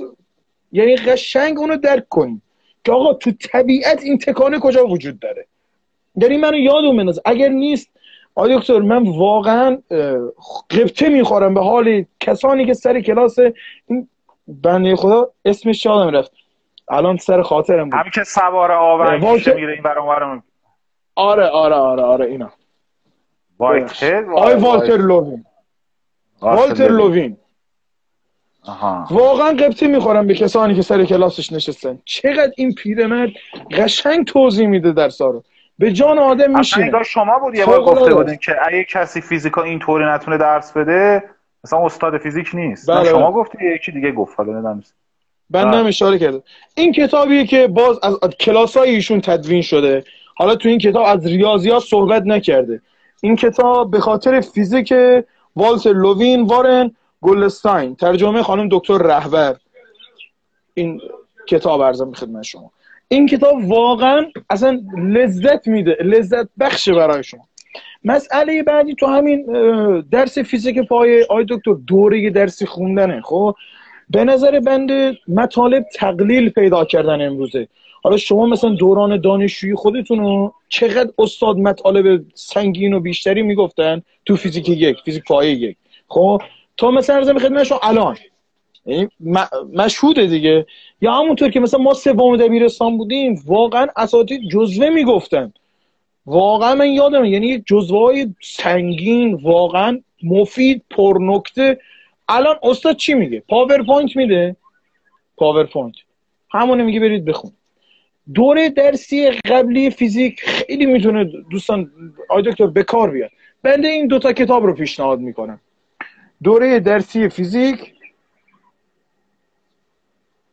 یعنی قشنگ اونو درک کنیم که آقا تو طبیعت این تکانه کجا وجود داره؟ یعنی منو یادم بنداز اگر نیست آقای دکتر من واقعا قبطه می‌خورم به حال کسانی که سر کلاس این بنده خدا اسمش یادم رفت. الان سر خاطرم بود. همین که سوار آونگ والتر... میره این برام آره آره آره آره اینا. آقای والتر لووین والتر لووین واقعا غبطه می‌خورم به کسانی که سر کلاسش نشستن. چقدر این پیرمرد قشنگ توضیح میده در رو. به جان آدم میشینه. شما بود یه بار گفته بودین که اگه کسی فیزیکا اینطوری نتونه درس بده مثلا استاد فیزیک نیست. بله. شما گفتی یکی دیگه گفت حالا نمی‌دونم. بندم اشاره کرده. این کتابیه که باز از کلاس های ایشون تدوین شده. حالا تو این کتاب از ریاضیات صحبت نکرده. این کتاب به خاطر فیزیک والتر لووین وارن گلستاین ترجمه خانم دکتر رهبر. این کتاب ارزم خدمت شما. این کتاب واقعا اصلا لذت میده لذت بخشه برای شما. مسئله بعدی تو همین درس فیزیک پای آی دکتر دوره درسی خوندنه خب؟ به نظر بنده مطالب تقلیل پیدا کردن امروزه. حالا شما مثلا دوران دانشجویی خودتون رو چقدر استاد مطالب سنگین و بیشتری می‌گفتن تو فیزیک یک فیزیک پایه یک. خب تا مثلا ارزم خدمت الان. یعنی مشهوده دیگه. یا همونطور که مثلا ما سوم دبیرستان بودیم واقعا اساتید جزوه می‌گفتن. واقعا من یادم یعنی یک جزوه های سنگین واقعا مفید پرنکته الان استاد چی میگه؟ پاورپوینت میده؟ پاورپوینت. همونه میگه برید بخون. دوره درسی قبلی فیزیک خیلی می‌تونه دوستان آی دکتر به کار بیاد. بنده این دوتا کتاب رو پیشنهاد می‌کنم. دوره درسی فیزیک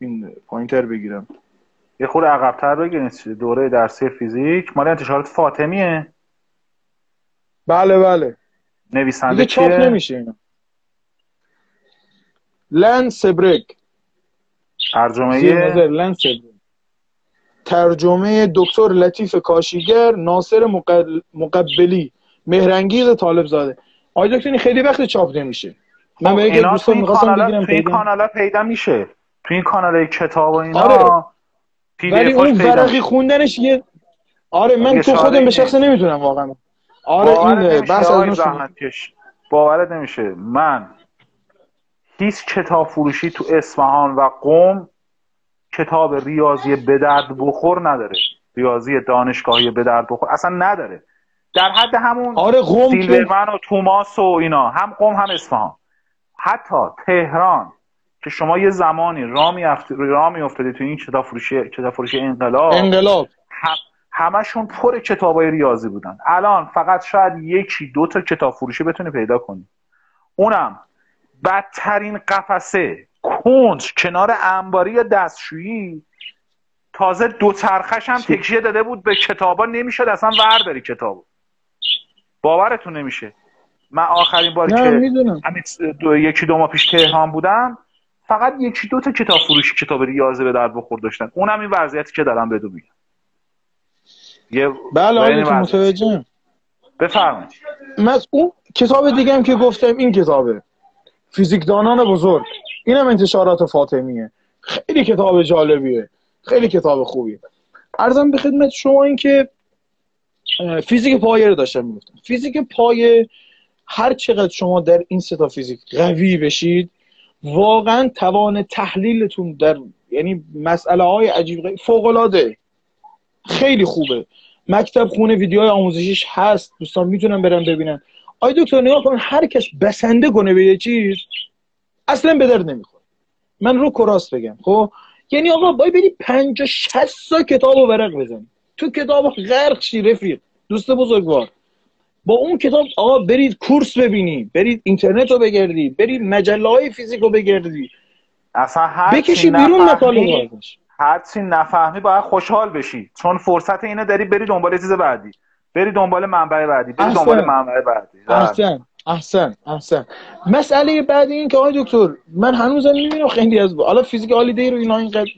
این پوینتر بگیرم. یه خود عقبتر بگیرید دوره درسی فیزیک. مال انتشارات فاطمیه. بله بله. نویسنده چاپ نمیشه اینا. لن سبرک. ترجمه لن ترجمه دکتر لطیف کاشیگر ناصر مقبلی مهرنگیز طالب زاده. آقای دکتر خیلی وقت چاپ نمیشه. من به دوستان می‌خواستم بگیرم تو این کانالا پیدا میشه. تو این کانال کتاب و اینا آره. ولی اون ورقی خوندنش یه آره من تو خودم به شخص نمی‌تونم واقعا. آره این بحث از باورت نمیشه. من هیچ کتاب فروشی تو اصفهان و قوم کتاب ریاضی به درد بخور نداره. ریاضی دانشگاهی به درد بخور اصلا نداره. در حد همون آره قوم سیلورمن و توماس و اینا هم قوم هم اصفهان. حتی تهران که شما یه زمانی رامی رامی افتادی تو این کتاب فروشی کتاب فروشی انقلاب انقلاب. همشون پر کتابای ریاضی بودن. الان فقط شاید یکی دو تا کتاب فروشی بتونی پیدا کنی. اونم بدترین قفسه کنج کنار انباری یا دستشویی. تازه دو ترخش هم تکیه داده بود به کتابا نمی‌شد اصلا ورداری کتابو. باورتون نمیشه. من آخرین بار که همین دو یکی دو ماه پیش تهران بودم فقط یکی دو تا کتاب فروشی کتاب ریاضی به درد بخور داشتن. اونم این وضعیتی که دارم بدو میگم. یه بله متوجهم. بفرمایید. من اون کتاب دیگه هم که گفتم این کتابه. فیزیکدانان بزرگ. اینم انتشارات فاطمیه. خیلی کتاب جالبیه. خیلی کتاب خوبیه. ارزم به خدمت شما این که فیزیک پایه رو داشتم می‌گفتم. فیزیک پایه هر چقدر شما در این ستا فیزیک قوی بشید واقعا توان تحلیلتون در یعنی مسئله های عجیب فوق العاده خیلی خوبه. مکتب خونه ویدیوهای آموزشیش هست. دوستان می‌تونن برن ببینن. آی دکتر نگاه کن هر کس بسنده کنه به یه چیز. اصلا به درد نمی‌خوره. من رو کراس بگم خب؟ یعنی آقا باید بری 50 60 تا کتاب و ورق بزنی. تو کتاب غرق شی رفیق دوست بزرگوار. با اون کتاب آقا برید کورس ببینی برید اینترنت رو بگردی برید مجله های فیزیک رو بگردی. اصلا هر بکشی بیرون هر چی نفهمی باید خوشحال بشی. چون فرصت اینه داری بری دنبال چیز بعدی. بری دنبال منبع بعدی بری دنبال منبع بعدی. احسن احسن. مسئله بعدی این که آقای دکتر من هنوزم می‌بینم خیلی از حالا فیزیک آلیده رو اینا اینقدر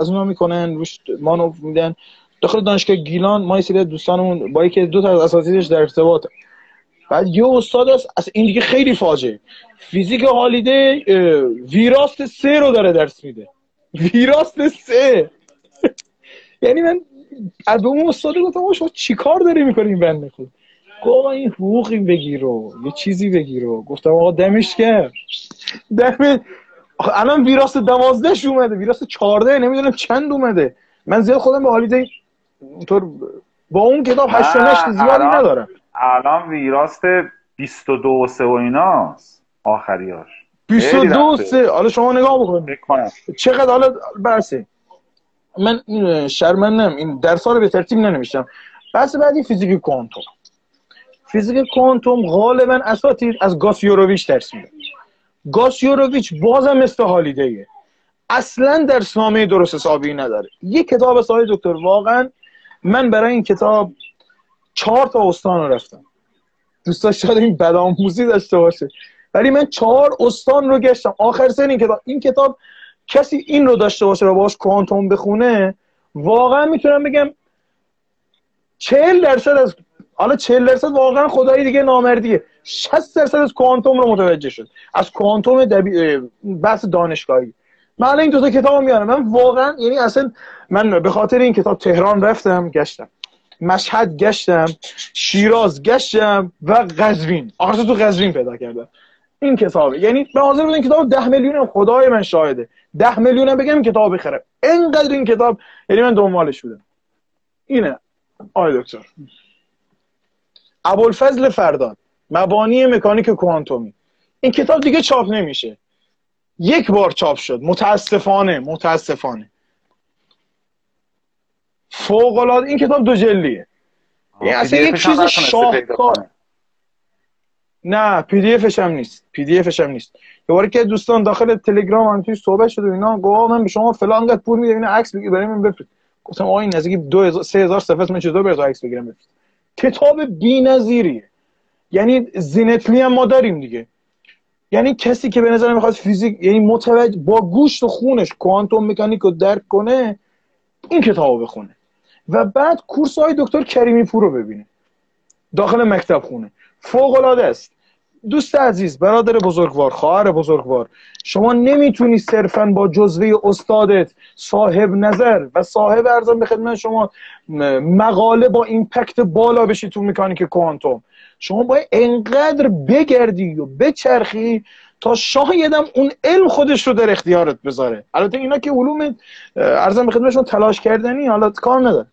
از اونا می‌کنن روش مانو میدن. داخل دانشگاه گیلان ما یه دوستانمون با یکی دو تا از اساتیدش در ارتباط بعد یه استاد است از این دیگه خیلی فاجعه. فیزیک هالیده ویراست سه رو داره درس میده. ویراست سه. یعنی من از اون استاد گفتم شما چیکار داری می‌کنی بنده خود گفت این حقوقی بگیرو. یه چیزی بگیرو. گفتم آقا دمش کرد دم الان ویراست دوازدهش اومده. ویراست چارده نمی‌دونم چند اومده. من زیاد خودم به هالیده اینطور با اون کتاب هشت و زیادی ندارم. الان ویراست 22 و 3 و ایناست. آخریاش. 22 و 3 حالا شما نگاه بکنید چقدر؟ حالا برسه. من شرمندم. این درس رو به ترتیب ننوشتم. بحث بعدی فیزیک کوانتوم. فیزیک کوانتوم غالبا اساتید از گاسیوروویچ درس میده. گاسیوروویچ بازم مثل هالیدهه اصلا درسنامه درست حسابی نداره. یه کتاب سایه دکتر. واقعا من برای این کتاب چهار تا استان رو رفتم. دوستا شاید این بدآموزی داشته باشه. ولی من چهار استان رو گشتم. آخر سن این کتاب این کتاب کسی این رو داشته باشه و باش کوانتوم بخونه واقعا می‌تونم بگم چهل درصد از حالا چهل درصد واقعا خدایی دیگه نامردیه 60 درصد از کوانتوم رو متوجه شد. از کوانتوم دبی... بحث دانشگاهی. من این دو تا کتاب میارم. من واقعا یعنی اصلا من به خاطر این کتاب تهران رفتم گشتم. مشهد گشتم شیراز گشتم و قزوین. آخرش تو قزوین پیدا کردم. این کتابه. یعنی به حاضر این کتاب ده میلیون خدای من شاهده. ده میلیون بگم کتاب بخرم. اینقدر این کتاب یعنی من دنبالش بودم. اینه. آی دکتر. ابوالفضل فردان مبانی مکانیک کوانتومی. این کتاب دیگه چاپ نمیشه. یک بار چاپ شد. متاسفانه متاسفانه. فوق العاده این کتاب دو جلدیه. این اصلا یک چیز شاهکار. نه PDF ش هم نیست. PDF ش هم نیست. یه که دوستان داخل تلگرام هم توی صحبت شده اینا گفت من به شما فلان قد پول میدم اینا عکس بگیر برای من بفرست. گفتم آقا این نزدیک 2000 3000 صفحه من چطور برات عکس بگیرم بفرست. کتاب بی‌نظیریه. یعنی زتیلی هم ما داریم دیگه. یعنی کسی که به نظر می‌خواد فیزیک یعنی متوجه با گوشت و خونش کوانتوم مکانیک رو درک کنه این کتاب بخونه. و بعد course های دکتر کریمی پور رو ببینه. داخل مکتب خونه. فوق العاده است. دوست عزیز برادر بزرگوار خواهر بزرگوار شما نمی‌تونی صرفا با جزوه استادت صاحب نظر و صاحب ارزان به خدمت شما مقاله با ایمپکت بالا بشی تو میکانیک کوانتوم. شما باید انقدر بگردی و بچرخی تا شایدم اون علم خودش رو در اختیارت بذاره. البته اینا که علوم ارزان به خدمتشون تلاش کردنی حالا کار نداره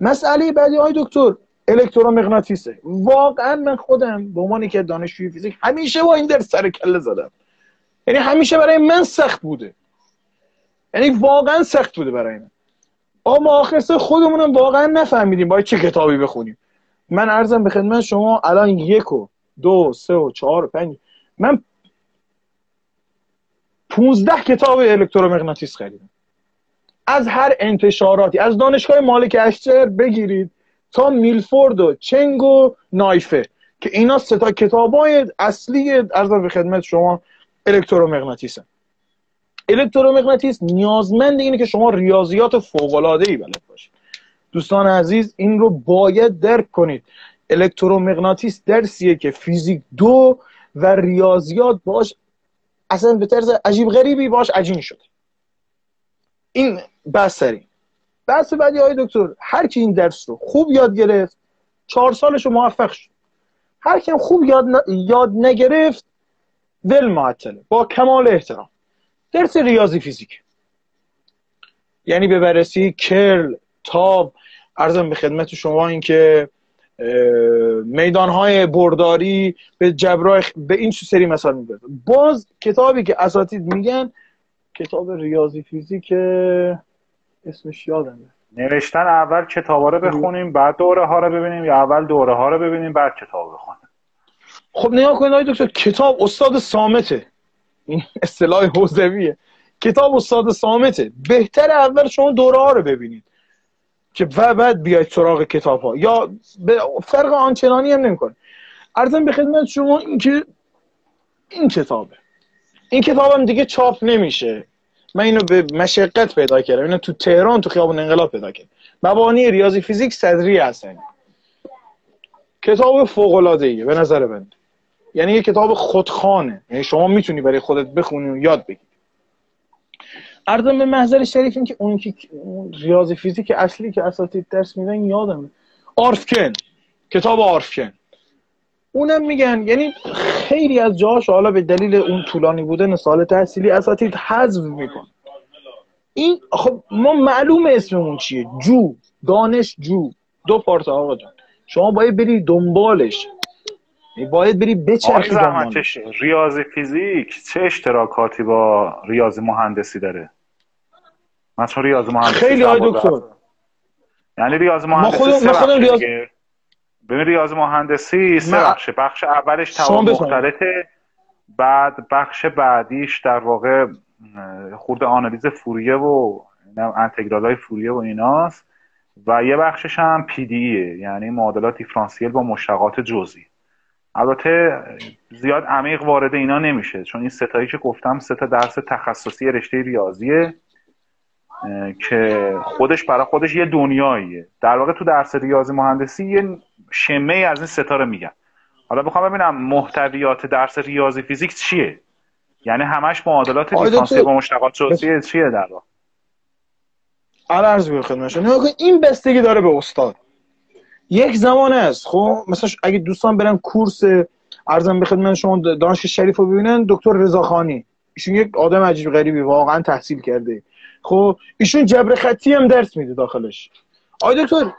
مسئله بعدی های دکتر الکترومغناطیسه. واقعا من خودم به عنوان که دانشجوی فیزیک همیشه با این در سر کله زدم. یعنی همیشه برای من سخت بوده. یعنی واقعا سخت بوده برای من. اما آخر خودمونم واقعا نفهمیدیم باید چه کتابی بخونیم. من ارزم به خدمت شما الان یک و دو سه و چهار و پنج. من پونزده کتاب الکترومغناطیس خریدم. از هر انتشاراتی از دانشگاه مالک اشتر بگیرید. تا میلفورد و چنگ و نایفه که اینا سه تا کتابای اصلی ارزم به خدمت شما الکترومغناطیس الکترومغناطیس نیازمند اینه که شما ریاضیات فوق العاده ای بلد باشید. دوستان عزیز این رو باید درک کنید. الکترومغناطیس درسیه که فیزیک دو و ریاضیات باش اصلا به طرز عجیب غریبی باش عجین شده. این بس بحث بعدی های دکتر هر کی این درس رو خوب یاد گرفت چهار سالش رو موفق شد. هر کی خوب یاد, یاد نگرفت ول معطله. با کمال احترام. درس ریاضی فیزیک. یعنی به بررسی کرل تاب. ارزم به خدمت شما اینکه میدان های برداری به جبرای به این سری مثال می‌برد باز کتابی که اساتید میگن کتاب ریاضی فیزیک اسمش یادمه. نوشتن اول کتابا رو بخونیم بعد دوره ها رو ببینیم یا اول دوره ها رو ببینیم بعد کتاب بخونیم. خب نگاه کنید آقای دکتر کتاب استاد سامته این اصطلاح حوزویه. کتاب استاد سامته بهتر اول شما دوره ها رو ببینید که و بعد بیاید سراغ کتاب ها یا به فرق آنچنانی هم نمی‌کنه. ارزم به خدمت شما اینکه این کتابه. این کتابم دیگه چاپ نمیشه. من اینو به مشقت پیدا کردم. اینو تو تهران تو خیابون انقلاب پیدا کردم. مبانی ریاضی فیزیک صدری هستن کتاب فوق العاده ایه به نظر من. یعنی یه کتاب خودخانه یعنی شما می‌تونی برای خودت بخونی و یاد بگیری. ارزم به محضر شریف این که اون که ریاضی فیزیک اصلی که اساتید درس میدن یادمه. آرفکن. کتاب آرفکن. اونم میگن یعنی خیلی از جاهاش حالا به دلیل اون طولانی بودن سال تحصیلی اساتید حذف میکن این خب ما معلوم اسممون چیه؟ جو دانش جو. دو پارت آقا جان. شما باید بری دنبالش. باید بری بچرخی دنبالش ریاضی فیزیک چه اشتراکاتی با ریاضی مهندسی داره؟ مثلا ریاضی مهندسی خیلی های دکتر. یعنی ریاضی مهندسی ما خودم ریاضی ببین ریاضی مهندسی سه بخش. بخش اولش تمام مختلطه. بعد بخش بعدیش در واقع خورده آنالیز فوریه و انتگرال های فوریه و ایناست. و یه بخشش هم پی دی یعنی معادلات دیفرانسیل با مشتقات جزئی. البته زیاد عمیق وارد اینا نمیشه چون این ستایی که گفتم سه تا درس تخصصی رشته ریاضیه. که خودش برای خودش یه دنیاییه. در واقع تو درس ریاضی مهندسی یه شمه از این ستا رو میگن. حالا بخوام ببینم محتویات درس ریاضی فیزیک چیه؟ یعنی همش معادلات دیفرانسیل با مشتقات جزئی چیه در واقع؟ عرض به خدمتشون این بستگی داره به استاد. یک زمان است خب؟ مثلا اگه دوستان برن کورس ارزم به خدمت شما دانشگاه شریف رو ببینن دکتر رضاخانی. ایشون یک آدم عجیب غریبی واقعا تحصیل کرده. خب ایشون جبر خطی هم درس میده داخلش. آقای دکتر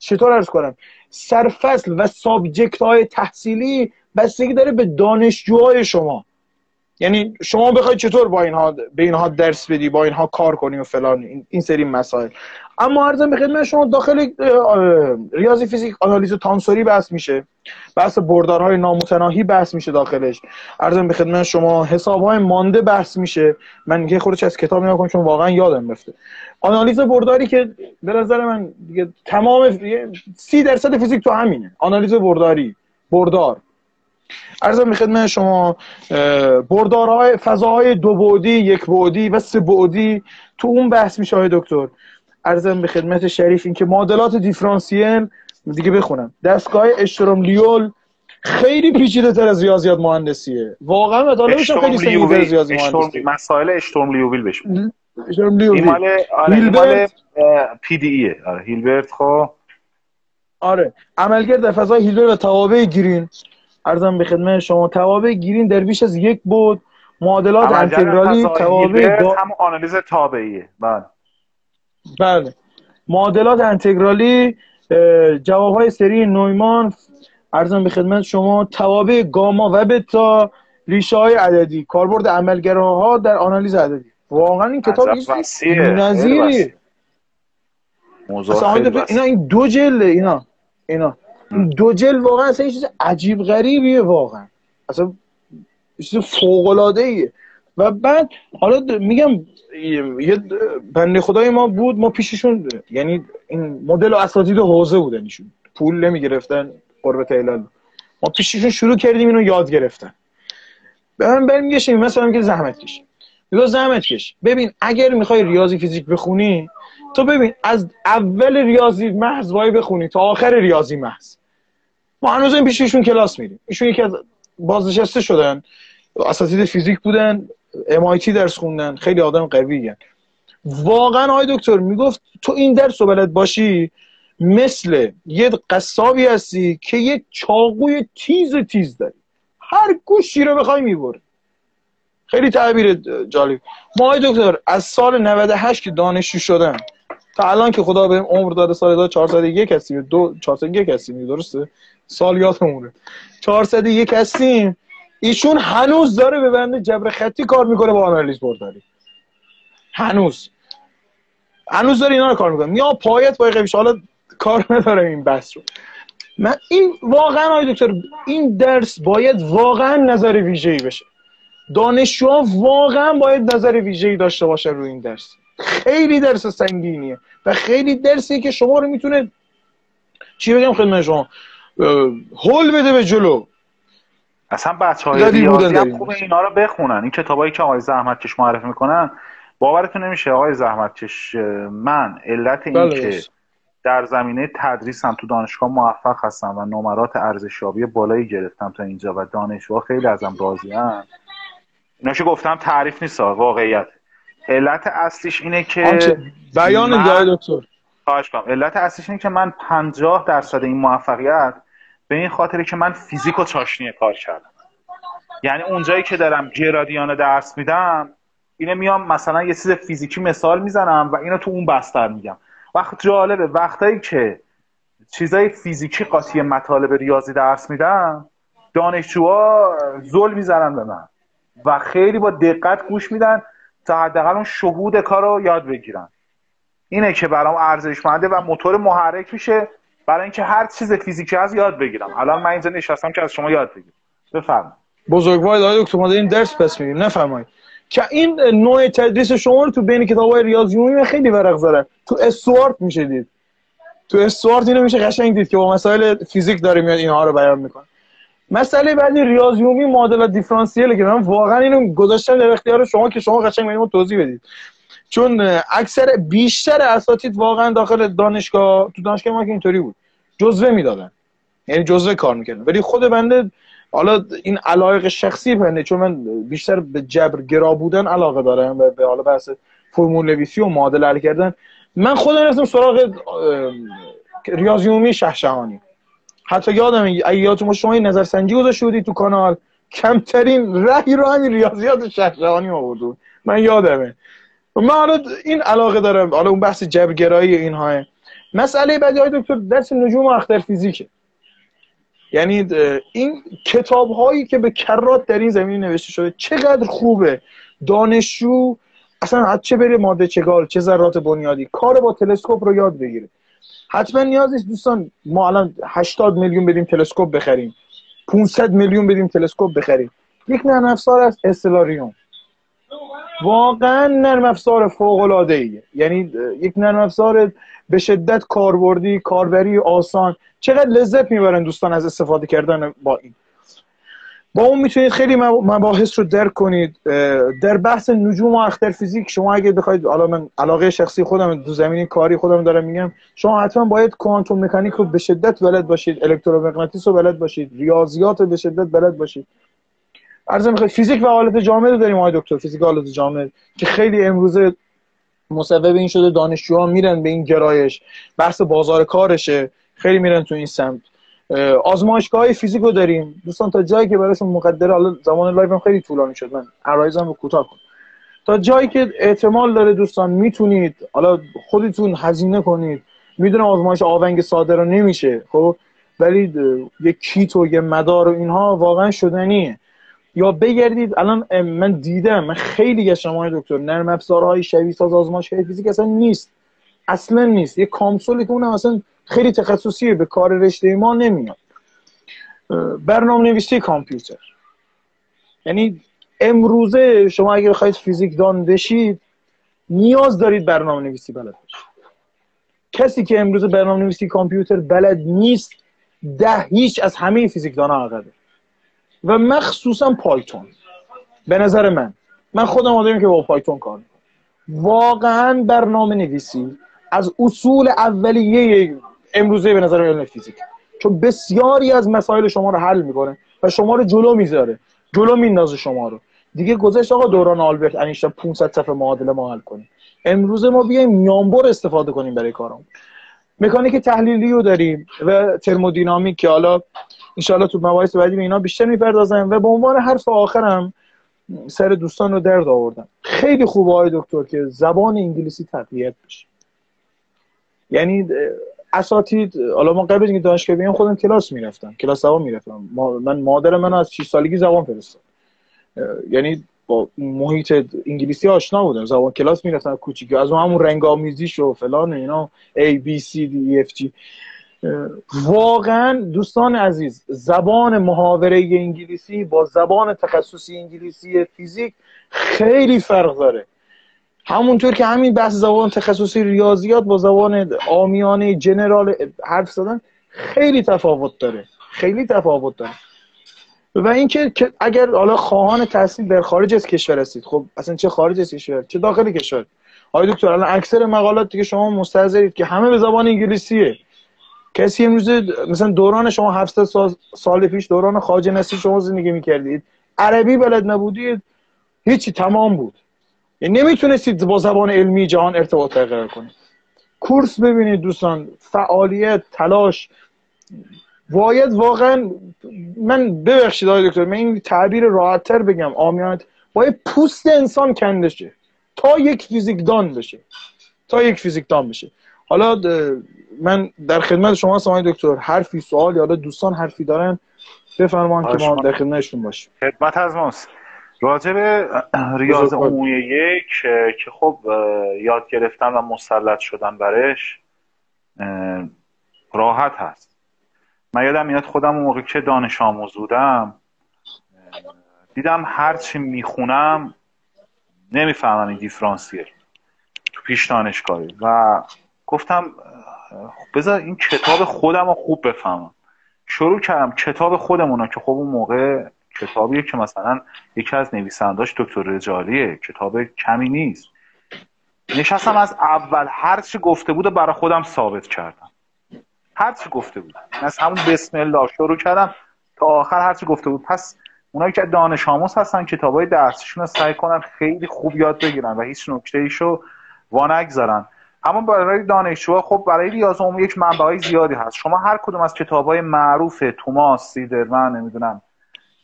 چطور ارز کنم؟ سرفصل و سابجکت های تحصیلی بستگی داره به دانشجوهای شما. یعنی شما بخواید چطور با اینها به اینها درس بدی با اینها کار کنی و فلان این سری مسائل. اما ارزم به خدمت شما داخل ریاضی فیزیک آنالیز تانسوری بحث میشه. بحث بردارهای نامتناهی بحث میشه داخلش. ارزم به خدمت شما حسابهای مانده بحث میشه. من یه خودش از کتاب نگاه کنم چون واقعا یادم رفته. آنالیز برداری که به نظر من دیگه تمام سی درصد فیزیک تو همینه. آنالیز برداری بردار. ارزم به خدمت شما بردارهای فضاهای دو بعدی یک بعدی و سه بعدی تو اون بحث میشه های دکتر. ارزم به خدمت شریف این که معادلات دیفرانسیل دیگه بخونم. دستگاه اشتروم لیول خیلی پیچیده تر از ریاضیات مهندسیه. واقعا مطالبش خیلی سنگین از ریاضی مهندسی. مسائل اشتروم لیوبیل بهش اشتروم این مال آره پی دی ایه آره هیلبرت خب. آره عملگرد در فضای هیلبرت و توابع گرین. ارزم به خدمت شما توابع گرین در بیش از یک بود. معادلات انتگرالی توابع. هم آنالیز تابعیه. بله. بله. معادلات انتگرالی های سری نویمان ارزم به خدمت شما توابع گاما و بتا ریشه های عددی کاربرد عملگراها در آنالیز عددی. واقعا این کتاب نظیری. اینا این دو جلده اینا اینا. دو جل واقعا اصلا چیز عجیب غریبیه واقعا. اصلا چیز فوق العاده ایه و بعد حالا میگم یه بنده خدای ما بود ما پیششون یعنی این مدل اساتید حوزه بودن ایشون پول نمی‌گرفتن قربت علال ما پیششون شروع کردیم اینو یاد گرفتن. به من بریم گشیم مثلا که زحمت کش. میگه زحمت کش. ببین اگر می‌خوای ریاضی فیزیک بخونی تو ببین از اول ریاضی محض وای بخونی تا آخر ریاضی محض. ما هنوز این پیششون کلاس میریم. ایشون یکی از بازنشسته شدن اساتید فیزیک بودن. MIT درس خوندن خیلی آدم قوی هن. واقعا آقای دکتر می‌گفت تو این درس رو بلد باشی مثل یه قصابی هستی که یه چاقوی تیز تیز داری. هر گوشی رو بخوای می‌بره خیلی تعبیر جالب. ما آقای دکتر از سال 98 که دانشجو شدن تا الان که خدا بهم عمر داده سال 401 هستیم دو 401 هستیم درسته؟ سال یادمونه. 401 هستیم ایشون هنوز داره به بنده جبر خطی کار می‌کنه با آنالیز برداری. هنوز. هنوز داره اینا رو کار می‌کنه. میا پایت با قویش حالا کار نداره این بحث رو. من این واقعا آقای دکتر این درس باید واقعا نظر ویژه‌ای بشه. دانشجوها واقعا باید نظر ویژه‌ای داشته باشه روی این درس. خیلی درس سنگینیه و خیلی درسی که شما رو می‌تونه چی بگم خدمت شما؟ هول بده به جلو. اصلا بچه های ریاضی هم خوب اینا رو بخونن. این کتابایی که آقای زحمتکش معرفی می‌کنن باورتون نمیشه آقای زحمتکش من علت این بله، که در زمینه تدریسم تو دانشگاه موفق هستم و نمرات ارزشیابی بالایی گرفتم تا اینجا و دانشجوها خیلی ازم راضی هم ایناشو گفتم تعریف نیست واقعیت. علت اصلیش اینه که بیان من... دکتر. خواهش کنم علت اصلیش اینه که من پنجاه درصد این موفقیت به این خاطره که من فیزیک و چاشنی کار کردم. یعنی اونجایی که دارم گرادیان درس میدم اینه میام مثلا یه چیز فیزیکی مثال می‌زنم و اینو تو اون بستر میگم. وقت جالبه. وقتایی که چیزای فیزیکی قاطی مطالب ریاضی درس میدم دانشجوها زل می‌زنن به من و خیلی با دقت گوش میدن تا حداقل اون شهود کار یاد بگیرن. اینه که برام ارزشمنده و موتور محرک میشه. برای اینکه هر چیز فیزیکی از یاد بگیرم. الان من اینجا نشستم که از شما یاد بگیرم. بفرمایید. بزرگوار دای دکتر ما داریم درس پس میدیم. نفرمایید. که این نوع تدریس شما رو تو بین کتاب های ریاضی عمومی خیلی ورق زاره تو استوارت میشه دید. تو استوارت اینو میشه قشنگ دید که با مسائل فیزیک داره میاد اینها رو بیان می‌کنه. مسئله بعدی ریاضی عمومی معادلات دیفرانسیله که من واقعا اینو گذاشتم در اختیار شما که شما قشنگ اینو توضیح بدید. چون اکثر بیشتر اساتید واقعا داخل دانشگاه تو دانشگاه ما که اینطوری بود. جزوه می‌دادن. یعنی جزوه کار می‌کردن. ولی خود بنده حالا این علایق شخصی بنده چون من بیشتر به جبر گرا بودن علاقه دارم و به حالا بحث فرمول نویسی و معادل حل کردن. من خودم رفتم سراغ ریاضی عمومی شهشهانی حتی یادم اگه یادتون شما این نظر سنجی گذاشته بودید تو کانال کمترین رأی رو همین ریاضیات شهشهانی آورد من یادمه. من حالا این علاقه دارم. حالا اون بحث جبرگرایی اینها مسئله بعدی های دکتر درس نجوم و اختر فیزیکه. یعنی این کتاب هایی که به کرات در این زمین نوشته شده چقدر خوبه. دانشجو اصلا چه بره ماده چگال چه ذرات بنیادی کار با تلسکوپ رو یاد بگیره. حتما نیاز نیست دوستان ما الان 80 میلیون بدیم تلسکوپ بخریم. 500 میلیون بدیم تلسکوپ بخریم. یک نرم افزار از استلاریوم. واقعا نرم افزار فوق العاده ایه یعنی یک نرم افزار به شدت کاربردی کاربری آسان. چقدر لذت می‌برن دوستان از استفاده کردن با این. با اون می‌تونید خیلی مباحث رو درک کنید. در بحث نجوم و اختر فیزیک شما اگه بخواید حالا من علاقه شخصی خودم دو زمینی کاری خودم دارم میگم شما حتما باید کوانتوم مکانیک رو به شدت بلد باشید الکترومغناطیس رو بلد باشید ریاضیات رو به شدت بلد باشید. عرض می‌خواد فیزیک و حالت جامد رو داریم آقای دکتر فیزیک و حالت جامد که خیلی امروزه مسبب این شده دانشجوها میرن به این گرایش بحث بازار کارشه خیلی میرن تو این سمت. آزمایشگاه های فیزیک رو داریم. دوستان تا جایی که براشون مقدوره حالا زمان live هم خیلی طولانی شد. من عرایضم رو کوتاه کن تا جایی که احتمال داره دوستان می‌تونید حالا خودتون هزینه کنید. می‌دونم آزمایش آونگ ساده رو نمیشه خب؟ ولی یه کیت و یه مدار و اینها واقعا شدنیه. یا بگردید الان من دیدم من خیلی گشتم های دکتر نرم افزارهای شبیه ساز آزمایشگاه فیزیک اصلا نیست. اصلا نیست. یه کامسولی که اونم اصلا خیلی تخصصیه به کار رشته ما نمیاد. برنامه نویسی کامپیوتر. یعنی امروزه شما اگر بخواید فیزیک دان بشید نیاز دارید برنامه نویسی بلد باشید کسی که امروزه برنامه نویسی کامپیوتر بلد نیست ده هیچ از همه فیزیک دان عقبه. و مخصوصا پایتون. به نظر من. من خودم آدمی که با پایتون کار واقعا برنامه نویسی از اصول اولیه امروزه به نظر علم فیزیک. چون بسیاری از مسائل شما رو حل می‌کنه و شما رو جلو می‌ذاره. جلو میندازه شما رو. دیگه گذشت آقا دوران آلبرت انیشتین 500 صفحه معادله ما حل کنیم امروزه ما بیایم میانبر استفاده کنیم برای کارمون مکانیک تحلیلی رو داریم و ترمودینامیک که حالا انشاءالله تو مباحث بعدی به اینا بیشتر می‌پردازم و به عنوان حرف آخرم سر دوستان رو درد آوردم. خیلی خوبه های دکتر که زبان انگلیسی تقویت بشه. یعنی اساتید حالا ما قبل اینکه دانشگاه بیام خودم کلاس می‌رفتم. کلاس زبان می‌رفتم. من مادر من از 6 سالگی زبان فرستاد. یعنی با محیط انگلیسی آشنا بودم. زبان کلاس می‌رفتم کوچیکی از همون رنگ آمیزیش و فلان اینا A B C D E F G. واقعا دوستان عزیز زبان محاوره انگلیسی با زبان تخصصی انگلیسی فیزیک خیلی فرق داره. همونطور که همین بحث زبان تخصصی ریاضیات با زبان آمیانه جنرال حرف زدن خیلی تفاوت داره. خیلی تفاوت داره. و اینکه اگر حالا خواهان تحصیل در خارج از کشور هستید خب اصلا چه خارج از کشور؟ چه داخل کشور؟ آقای دکتر الان اکثر مقالات که شما مستحضرید که همه به زبان انگلیسیه. کسی امروز مثلا دوران شما 700 سال, پیش دوران خواجه نصیر شما زندگی می‌کردید. عربی بلد نبودید. هیچی تمام بود. یعنی نمی‌تونستید با زبان علمی جهان ارتباط برقرار کنید. کورس ببینید دوستان. فعالیت تلاش. باید واقعا من ببخشید آقای دکتر من این تعبیر راحتتر بگم. آمیانت. باید پوست انسان کندشه. تا یک فیزیکدان بشه. تا یک فیزیکدان بشه. حالا من در خدمت شما آقای دکتر. حرفی سوال یا دوستان حرفی دارن بفرمان که ما در خدمتشون باشیم. خدمت از ماست. راجع به ریاض عمومی یک که خب یاد گرفتن و مسلط شدن برش راحت هست. من یادم میاد خودم اون موقع که دانش آموز بودم دیدم هرچی می‌خونم نمی‌فهمم این دیفرانسیل تو پیش دانشگاهی. و گفتم بذار این کتاب خودم رو خوب بفهمم. شروع کردم کتاب خودمون که خب اون موقع کتابیه که مثلا یکی از نویسنداش دکتر رجالیه کتاب کمی نیست. نشستم از اول هر چی گفته بود برای خودم ثابت کردم. هر چی گفته بود. از همون بسم الله شروع کردم تا آخر هر چی گفته بود. پس اونایی که دانش آموز هستن کتابای درسیشون رو سعی کنن خیلی خوب یاد بگیرن و هیچ نکته ایشو وانگذارن. اما برای دانشجوها خب برای ریاض عمومی یک منبعی زیادی هست. شما هر کدوم از کتابای معروف توماس سیدرمن نمی‌دونم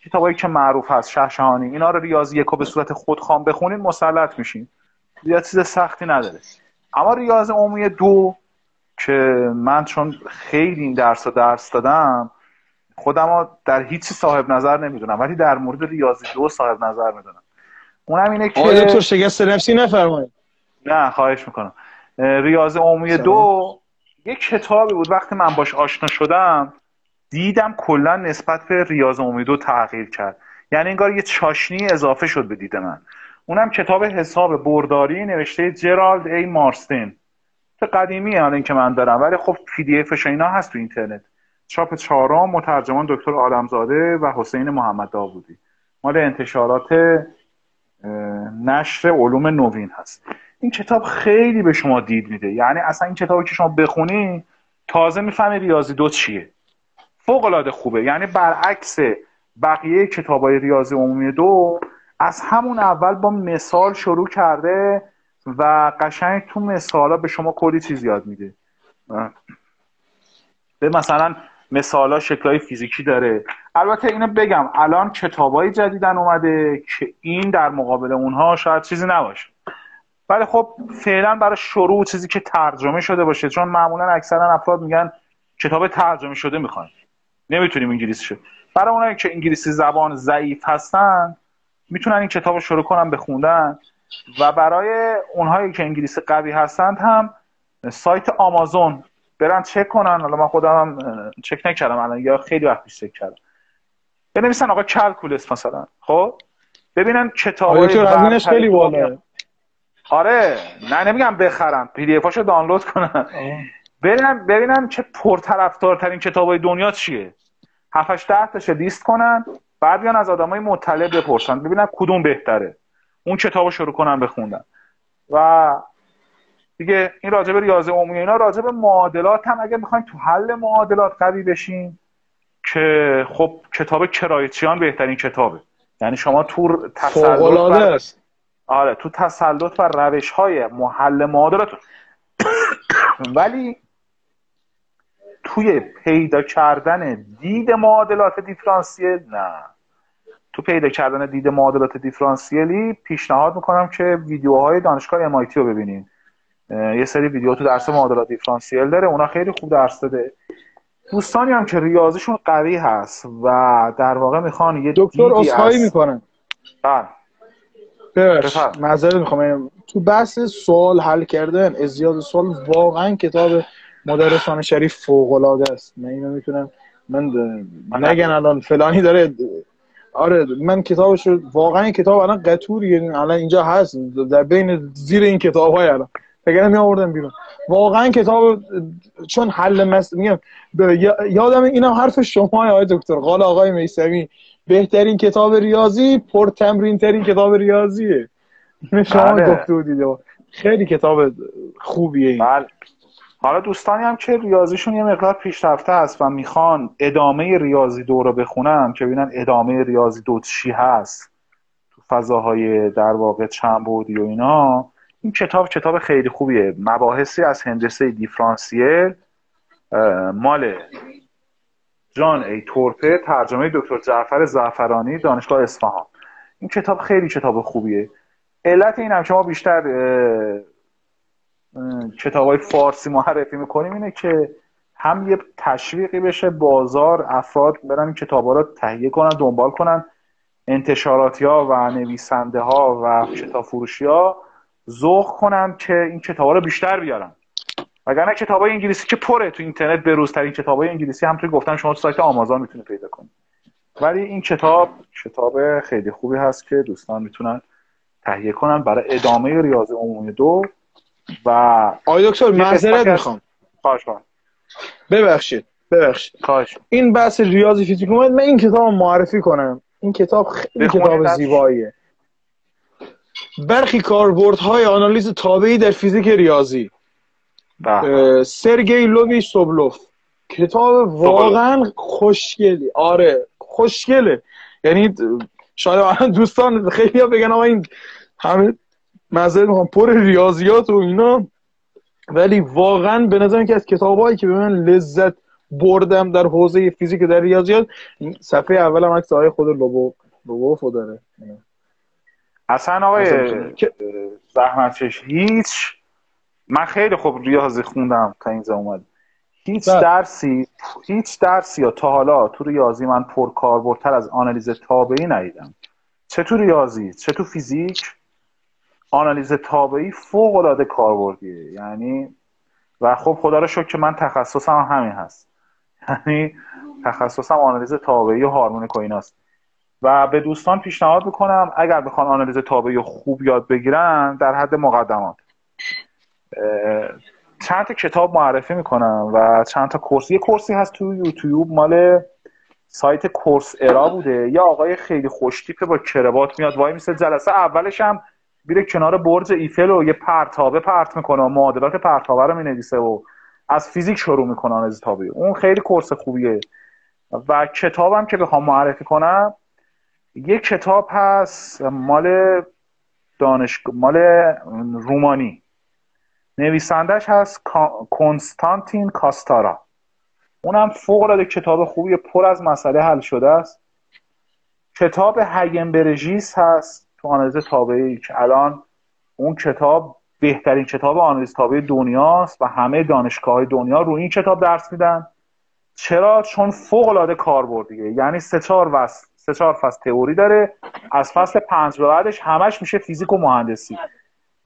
کتابایی که معروف هست شهشهانی اینا رو ریاضی یکو به صورت خودخوام بخونید مسلط میشین. زیاد چیز سختی نداره. اما ریاض عمومی دو که من چون خیلی این درس رو درس دادم خودم در هیچ صاحب نظر نمی‌دونم ولی در مورد ریاضی دو صاحب نظر می‌دونم. اونم اینه که تو شگست نفسی نفرمایید. نه خواهش می‌کنم. ریاض عمومی دو یک کتابی بود وقتی من باش آشنا شدم دیدم کلا نسبت به ریاض عمومی دو تغییر کرد. یعنی انگار یه چاشنی اضافه شد به دید من. اونم کتاب حساب برداری نوشته جرالد ای مارستین. قدیمی الان که من دارم ولی خب پی دی افش اینا هست تو اینترنت. چاپ چهارم مترجمان دکتر عالمزاده و حسین محمد داوودی. مال انتشارات نشر علوم نوین هست. این کتاب خیلی به شما دید میده. یعنی اصلا این کتابی که شما بخونی تازه می‌فهمی ریاضی دو چیه. فوق العاده خوبه. یعنی برعکس بقیه کتاب های ریاضی عمومی دو از همون اول با مثال شروع کرده و قشنگ تو مثالا به شما کلی چیز یاد میده. به مثلا مثالا شکلهای فیزیکی داره. البته اینو بگم الان کتابای جدیدن اومده که این در مقابل اونها شاید چیزی نباشه. ولی خب فعلا برای شروع چیزی که ترجمه شده باشه چون معمولا اکثرا افراد میگن کتاب ترجمه شده می‌خوان. نمی‌تونیم انگلیسی شد. برای اونایی که انگلیسی زبان ضعیف هستن می‌تونن این کتاب رو شروع کنن بخوندن و برای اونهایی که انگلیسی قوی هستند هم سایت آمازون. برن چک کنن. حالا من خودم هم چک نکردم الان یا خیلی وقت پیش چک کردم. بنویسن آقا کلکولس مثلا. خب؟ ببینن کتاب خیلی بالا آره نه نمیگم بخرن پی دی افاشو دانلود کنن ببینن ببینن چه پرطرفدارترین کتابای دنیا چیه. 7 ده تاش لیست کنن بعد بیان از آدمای مطلع بپرسن ببینن کدوم بهتره. اون کتابو شروع کنن بخوندن و دیگه این راجب ریاضی عمومی اینا راجب معادلات هم اگه می‌خواین تو حل معادلات قوی بشین که خب کتاب کرایچیان بهترین کتابه. یعنی شما تو تسلط است. آره تو تسلط و روش های محل معادلات ولی توی پیدا کردن دید معادلات دیفرانسیل نه. تو پیدا کردن دید معادلات دیفرانسیلی پیشنهاد می‌کنم که ویدیوهای دانشگاه MIT رو ببینین. یه سری ویدیو تو درس معادلات دیفرانسیل داره اونا خیلی خوب درس داده. دوستانی هم که ریاضیشون قوی هست و در واقع می‌خوان یه دکتر اسخایی می‌کنن. بله. ببخش معذرت می‌خوام. تو بحث سوال حل کردن ازیاد سوال واقعا کتاب مدرسان شریف فوق العاده است. من اینو می‌تونم من نگن الان فلانی داره آره من کتابش رو واقعا این کتاب الان قطوری الان اینجا هست. در بین زیر این کتاب های الان. فکر می آوردم بیرون. واقعا کتاب چون حل مس میگم یادم اینم حرف شما آقای دکتر. قال آقای میسمی بهترین کتاب ریاضی پر تمرین ترین کتاب ریاضیه. شما بله. گفته بودید. خیلی کتاب خوبیه این. بله. حالا دوستانی هم که ریاضیشون یه مقدار پیشرفته است و می‌خوان ادامه ریاضی دو رو بخونن که ببینن ادامه ریاضی دو چی هست. تو فضاهای در واقع چند بودی و اینا. این کتاب کتاب خیلی خوبیه. مباحثی از هندسه دیفرانسیل مال جان ای تورپه ترجمه دکتر جعفر زعفرانی دانشگاه اصفهان. این کتاب خیلی کتاب خوبیه. علت این هم شما بیشتر کتاب های فارسی معرفی می‌کنیم اینه که هم یه تشویقی بشه بازار افراد برن این کتاب ها رو تهیه کنن دنبال کنن. انتشاراتی ها و نویسنده ها و کتاب فروشی ها کنن که این کتاب ها رو بیشتر بیارن. وگرنه کتاب های انگلیسی که پره تو اینترنت بروزترین کتاب های انگلیسی هم توی گفتن شما تو سایت آمازون می‌تونید پیدا کنید. ولی این کتاب کتاب خیلی خوبی هست که دوستان می‌تونن تهیه کنن برای ادامه ریاضی عمومی دو. و آقای دکتر معذرت می‌خوام. خواهش ببخشید ببخشید. خواهش این بحث ریاضی فیزیک اومد من این کتاب معرفی کنم. این کتاب خیلی کتاب زیباییه. برخی کاربردهای آنالیز تابعی در فیزیک ریاضی. سرگئی لوی سوبلوف کتاب واقعا خوشگلی. آره خوشگله. یعنی شاید دوستان خیلی ها بگن آقا این همه مزه می‌خوام پر ریاضیات و اینا. ولی واقعا به نظرم که از کتابایی که به من لذت بردم در حوزه فیزیک در ریاضیات صفحه اول هم عکس خود لوبو لوبوفو داره اصلا آقای زحمتش هیچ من خیلی خوب ریاضی خوندم تا اینجا اومد. هیچ بله. درسی هیچ درسی یا تا حالا تو ریاضی من پر کاربردتر از آنالیز تابعی ندیدم. چه تو ریاضی چه تو فیزیک آنالیز تابعی فوق العاده کاربردیه. یعنی و خب خدا رو شکر که من تخصصم همین هست. یعنی تخصصم آنالیز تابعی و هارمونیک و ایناست و به دوستان پیشنهاد می‌کنم اگر بخوان آنالیز تابعی خوب یاد بگیرن در حد مقدمات. چند تا کتاب معرفی می‌کنم و چند تا کورس. یه کورسی هست تو یوتیوب مال سایت کورس ارا بوده. یا آقای خیلی خوشتیپه با کربات میاد وای میسه جلسه اولش هم میره کنار برج ایفل و یه پرتابه پرت می‌کنه و معادلات پرتابه رو می‌نویسه و از فیزیک شروع می‌کنه از تابعی اون خیلی کورس خوبیه. و کتابم که بخوام معرفی کنم یه کتاب هست مال دانش مال رومانی. نویسندش هست کنستانتین کاستارا. اونم فوق العاده کتاب خوبی پر از مسئله حل شده است. کتاب هگنبرژیس هست تو آنالیز تابعی که الان اون کتاب بهترین کتاب آنالیز تابعی دنیاست و همه دانشگاه دنیا رو این کتاب درس میدن. چرا؟ چون فوق العاده کاربردیه یعنی سه چهار وست سه چهار فصل تئوری داره. از فصل پنج به بعدش همش میشه فیزیک و مهندسی.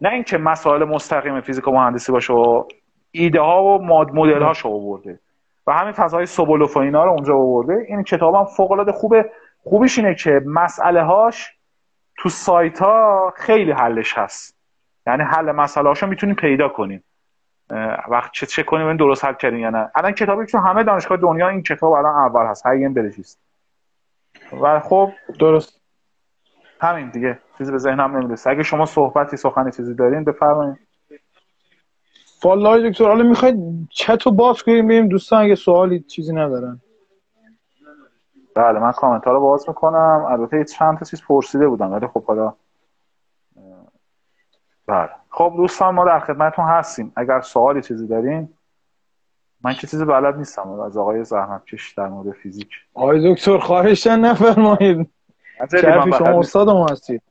نه اینکه مسائل مستقیم فیزیک و مهندسی باشه و ایده ها و مدل هاشو آورده و همین فضای سوبولوف و اینا رو اونجا آورده این کتابم فوق العاده خوبه خوبیش اینه که مسئله هاش تو سایت ها خیلی حلش هست. یعنی حل مسئله هاشو می‌تونیم پیدا کنیم وقت چه چه کنیم این درست حل کردیم یا نه. الان کتابی که همه دانشگاه دنیا این کتاب الان اول هست. هایم برشیست و خب درست. همین دیگه چیزی به ذهنم نمی‌رسه. اگه شما صحبتی سخنی چیزی دارین بفرمایید. والله دکتر حالا می‌خواید چت رو باز کنیم ببینیم دوستان اگه سوالی چیزی ندارن. بله من کامنت ها رو باز می‌کنم. البته چند تا چیز پرسیده بودم ولی خب حالا بله. خب دوستان ما در خدمتتون هستیم. اگر سوالی چیزی دارین من که چیزی بلد نیستم. از آقای زحمت کش در مورد فیزیک. آقای دکتر خواهشن نفرمایید. شرفی شما استاد ما هستید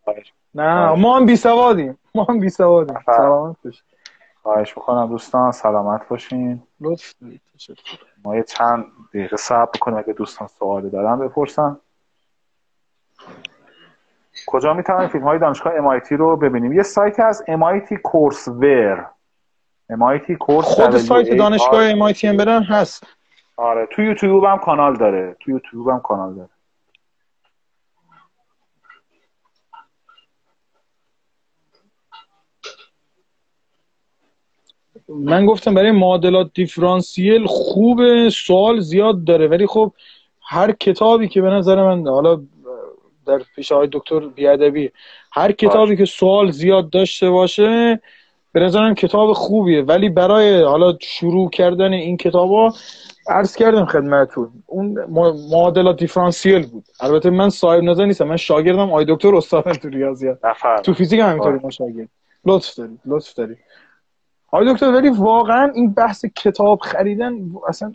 نه ما هم بی سوادیم. ما هم بی سوادیم. سلامت باشید خواهش می‌کنم دوستان سلامت باشین. لطف ما یه چند دقیقه صبر بکنیم اگه دوستان سوالی دارن بپرسن. کجا می‌تونیم فیلم های دانشگاه MIT رو ببینیم؟ یه سایت از MIT کورسور MIT کورس خود سایت دانشگاه MIT هم برن هست. آره تو یوتیوب هم کانال داره. تو یوتیوب هم کانال داره. من گفتم برای معادلات دیفرانسیل خوب سوال زیاد داره ولی خب هر کتابی که به نظر من حالا در پیش آقای دکتر بیادبی هر کتابی که سوال زیاد داشته باشه به نظرم کتاب خوبیه. ولی برای حالا شروع کردن این کتاب ها عرض کردم خدمتتون اون معادلات دیفرانسیل بود. البته من صاحب نظر نیستم من شاگردم آقای دکتر استاد تو ریاضیات تو فیزیک هم اینطوری ما شاگرد. لطف دارید لطف دارید. آقای دکتر ولی واقعا این بحث کتاب خریدن اصلا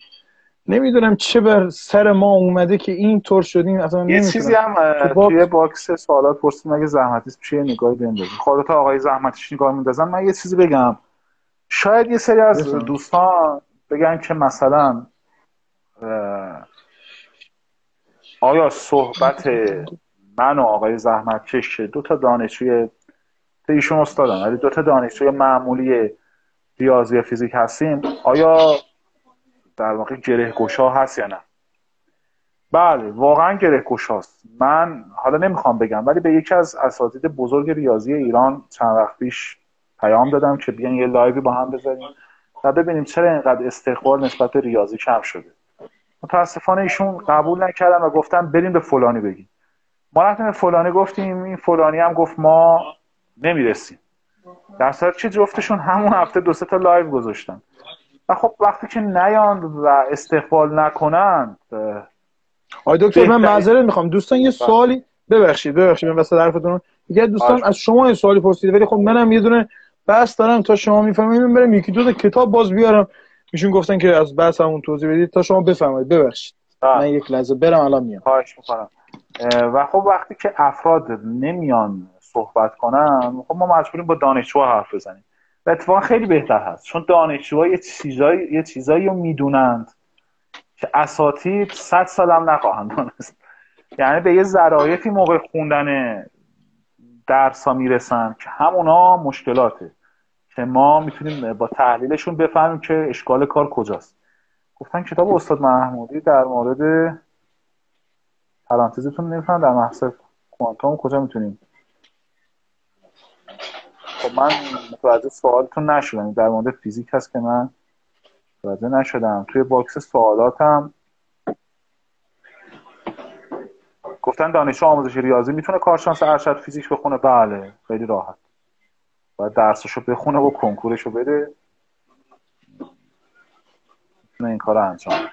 نمی‌دونم چه بر سر ما اومده که این طور شدیم اصلا یه چیزی هم توی box سوالات پرسید مگه زحمتی است یه نگاهی بندازیم خودت آقای زحمتش نگاه میندازن من یه چیزی بگم. شاید یه سری از دوستان بگن که مثلا آیا صحبت من و آقای زحمت کش دو تا دانشجوی ایشون استادم ولی دو تا دانشجوی معمولی ریاضی و فیزیک هستیم آیا در واقع گره گشا هست یا نه؟ بله واقعا گره گشاست من حالا نمی‌خوام بگم ولی به یکی از اساتید بزرگ ریاضی ایران چند وقت پیش پیام دادم که بیان یه لایوی با هم بذاریم و ببینیم چرا اینقدر استقبال نسبت به ریاضی کم شده. متاسفانه ایشون قبول نکردن و گفتن بریم به فلانی بگیم. ما رفتیم به فلانی گفتیم این فلانی هم گفت ما نمی‌رسیم. در صورت چه جفتشون همون هفته دو تا live گذاشتن. و خب وقتی که نیان و استقبال نکنند آی دکتر من معذرت می‌خوام. دوستان یه سوالی ببخشید ببخشید من وسط حرفتون یه دوستان از شما یه سوالی پرسیده ولی خب منم یه دونه بحث دارم تا شما می‌فهمید من برم یکی دو کتاب باز بیارم. ایشون گفتن که از بحث همون توضیح بدید. تا شما بفهمید ببخشید. من یک لحظه برم الان میام. خواهش می‌کنم. و خب وقتی که افراد نمیان صحبت کنن خب ما مجبوریم با دانشجو حرف بزنیم. و اتفاقا خیلی بهتر هست. چون دانشجوها یه چیزایی یه چیزایی رو می‌دونند که اساتید صد سال هم نخواهند دانست. یعنی به یه ذرایفی موقع خوندن درس ها می‌رسن که همونا مشکلاته. که ما می‌تونیم با تحلیلشون بفهمیم که اشکال کار کجاست. گفتن کتاب استاد محمودی در مورد پرانتزتون نمیفهم در محصول کوانتوم کجا می‌تونیم خب من متوجه سوالتون نشدم در مورد فیزیک هست که من متوجه نشدم. توی box سوالاتم گفتن دانشجو آموزش ریاضی می‌تونه کارشناس ارشد فیزیک بخونه؟ بله خیلی راحت. باید درسشو بخونه و کنکورشو بده. می‌تونه این کار انجام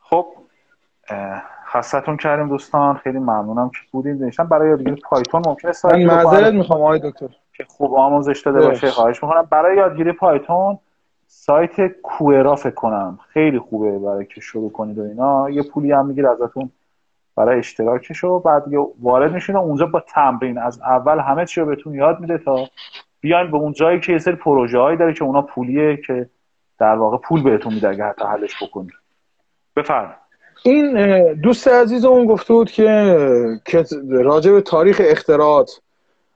خب خستتون کردیم دوستان خیلی ممنونم که بودیم نوشتم برای یادگیری پایتون ممکنه سایت من معذرت می‌خوام آقای دکتر. که خوب آموزش داده باشه خواهش می‌کنم. برای یادگیری پایتون سایت کوئرا فکر کنم خیلی خوبه برای که شروع کنید و اینا. یه پولی هم میگیر ازتون برای اشتراکش و بعد وارد میشین و اونجا با تمرین از اول همه چی رو بهتون یاد میده تا بیاین به اون جایی که یه سری پروژه هایی داره که اونا پولیه که در واقع پول بهتون میده اگه حتی حلش بکنید. بفرمایید. این دوست عزیز اون گفته بود که راجع به تاریخ اختراعات.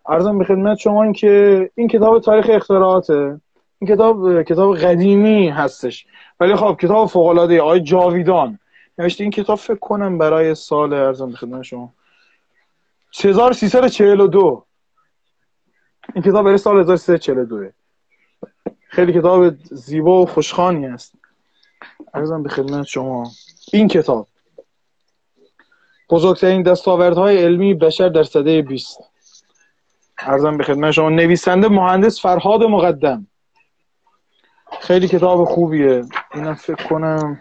ارزم به خدمت شما این که این کتاب تاریخ اختراعاته. این کتاب کتاب قدیمی هستش. ولی خب کتاب فوق العاده آقای جاویدان. نوشته این کتاب فکر کنم برای سال ارزم به خدمت شما. 3342 این کتاب برای سال 1342 خیلی کتاب زیبا و خوشخانی است ارزم به خدمت شما. این کتاب. بزرگترین دستاوردهای علمی بشر در سده 20 ارزم به خدمت شما نویسنده مهندس فرهاد مقدم. خیلی کتاب خوبیه. اینم فکر کنم.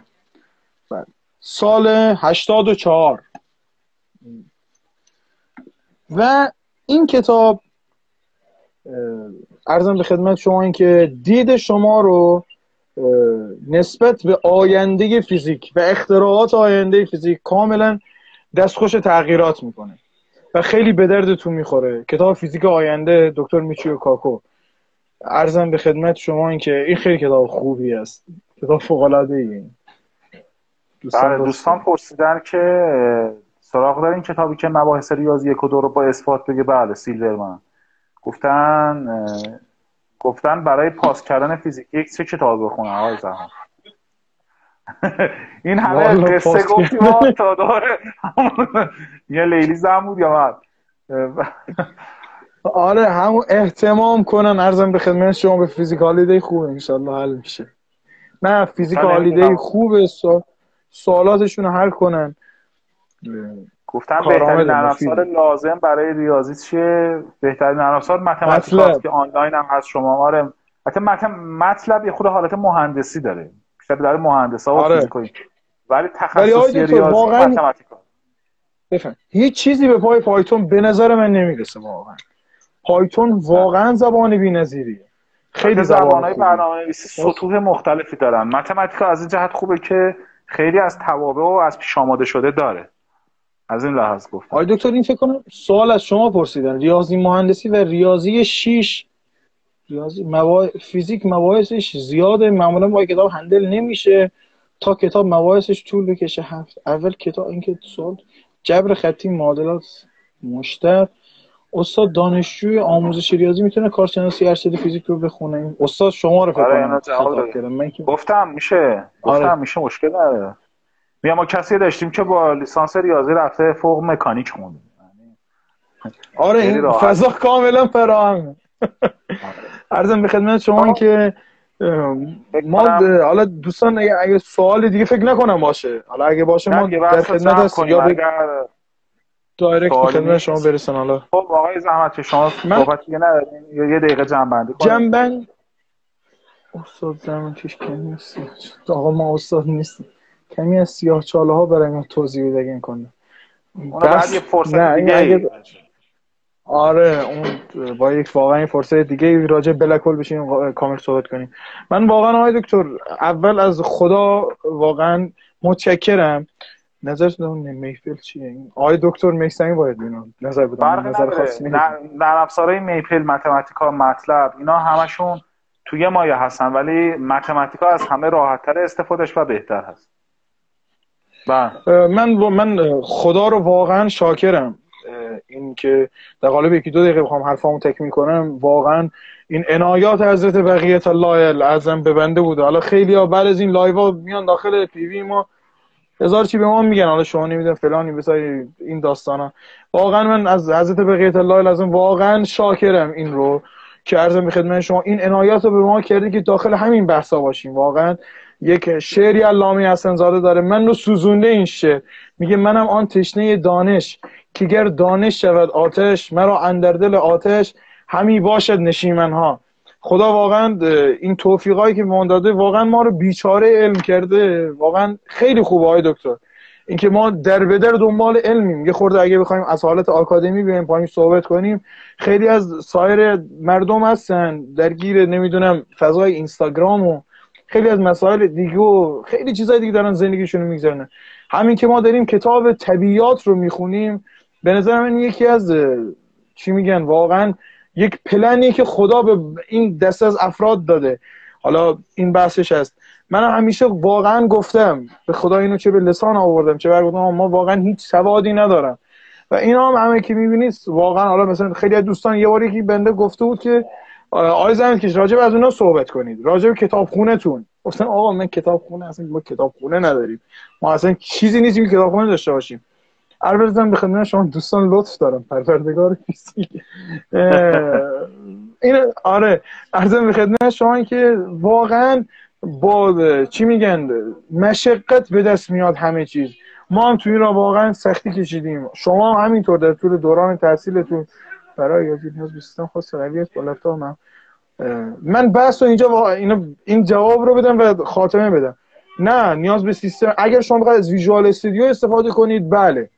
بله. سال 84 و این کتاب ارزم به خدمت شما این که دید شما رو نسبت به آینده فیزیک و اختراعات آینده فیزیک کاملا دستخوش تغییرات می‌کنه و خیلی به دردتون می‌خوره. کتاب فیزیک آینده دکتر میچیو کاکو. ارزم به خدمت شما این که این خیلی کتاب خوبی است. کتاب فوق العاده ای دوستان, بله، دوستان پرسیدن که سراغ دارین کتابی که مباحث ریاضی یک و دو رو با اثبات بگه؟ بله سیلورمن. گفتن گفتن برای پاس کردن فیزیک یک چه کتاب بخونم آقای زمان. این همه قصه گفتیم تا داره یه لیلی زن بود یا من آره همون احتمام کنن ارزم به خدمت شما به فیزیک هالیدی خوبه انشالله حل میشه. نه فیزیک هالیدی خوبه سوالاتشون رو حل کنن. گفتم بهترین نرم لازم برای ریاضی چیه؟ بهترین نرم افزار متمتیک که آنلاین هم هست شما. آره. حتی مطلب یه خود حالت مهندسی داره. بیشتر برای مهندسا و آره. ولی تخصصی ریاضی واقعا... بفهم. هیچ چیزی به پای پایتون به نظر من نمی‌رسه واقعا. پایتون واقعا زبان بی‌نظیریه. خیلی زبان های برنامه نویسی سطوح مختلفی دارن. متمتیکا از این جهت خوبه که خیلی از توابع و از پیش آماده شده داره. از این لحاظ گفتم. آقای دکتر این فکر کنم سوال از شما پرسیدن. ریاضی مهندسی و ریاضی 6 ریاضی موا... فیزیک مباحثش زیاده. معمولا با کتاب هندل نمیشه. تا کتاب مباحثش طول بکشه. هفت اول کتاب اینکه سوال جبر خطی معادلات مشتر استاد دانشجوی آموزش ریاضی می‌تونه کارشناسی ارشد فیزیک رو بخونه. استاد شما رو فکر آره کنم گفتم میشه. گفتم آره. میشه مشکل نداره. میگم ما کسی داشتیم که با لیسانس ریاضی رفته فوق مکانیک خونده آره این فضا کاملا فراهم. ارزم به خدمت شما که ما حالا دوستان اگه سوال دیگه فکر نکنم باشه. حالا اگه باشه ما در خدمت هستیم یا دایرکت به خدمت شما برسن حالا. خب آقای زحمت شما صحبت دیگه ندارین. یه دقیقه جنبندی کنید جنبند استاد زمان کش کمی آقا ما استاد نیستیم. کمی از سیاه چاله ها برای ما توضیح بده کنه. بعد یه فرصت دیگه آره اون با یک واقعا فرصت دیگه راجع بلکل بشیم کامل صحبت کنیم. من واقعا آقای دکتر اول از خدا واقعا متشکرم. نظر اون میفیل چیه؟ آقای دکتر میسمی باید اینو نظر بدم نظر خاصی در افزارهای میپل متمتیکا مطلب اینا همشون توی مایه هستن ولی متمتیکا از همه راحتتر استفادهش و بهتر هست. من من خدا رو واقعا شاکرم. این که در قالب یکی دو دقیقه بخوام حرفامو تکمیل کنم. واقعا این عنایات حضرت بقیت الله اعظم به بنده بوده. حالا خیلی ها بعد از این لایو میان داخل PV ما. هزار چی به ما میگن. حالا شما نمی‌دونم فلانی بسای این داستانا. واقعا من از حضرت بقیت الله اعظم واقعا شاکرم این رو که عرض به خدمت شما. این عنایات رو به ما کرده که داخل همین بحثا باشیم. واقعا یک شعری علامه حسن زاده داره. من رو سوزونده این شعر. میگه منم آن تشنه دانش. که گر دانش شود آتش. مرا اندر دل آتش. همی باشد نشیمن ها خدا واقعا این توفیقایی که ما داده واقعا ما رو بیچاره علم کرده. واقعا خیلی خوبه های دکتر. اینکه ما در به در دنبال علمیم. یه خورده اگه بخوایم از حالت آکادمی بیایم پایین صحبت کنیم خیلی از سایر مردم هستن. درگیر نمی‌دونم فضای اینستاگرام و خیلی از مسائل دیگه و خیلی چیزای دیگه دارن زندگیشون میگذرنن همین که ما داریم کتاب طبیعات رو می‌خونیم به نظر من یکی از چی میگن واقعا یک پلنی که خدا به این دست از افراد داده. حالا این بحثش هست. من همیشه واقعا گفتم به خدا اینو چه به لسان آوردم چه بر ما واقعا هیچ سوادی ندارم. و اینا هم همه که می‌بینید واقعا حالا مثلا خیلی از دوستان یه باری که بنده گفته بود که آقای زمین که راجب از اونا صحبت کنید. راجب کتاب خونه تون گفتن آقا من کتاب خونه اصلا ما کتاب خونه نداریم. ما اصلا چیزی نیستیم که کتاب خونه داشته باشیم. البته به شما دوستان لطف دارم. پروردگار این آره. ارزم به خدمت شما که واقعا با چی میگن؟ مشقت به دست میاد همه چیز. ما هم توی را واقعا سختی کشیدیم. شما هم همینطور در طول دوران تحصیلتون برای نیاز به سیستم رویت با لپتاپ من من بحث اینجا این جواب رو بدم و خاتمه بدم. نه نیاز به سیستم اگر شما بخواید از ویژوال استودیو استفاده کنید بله.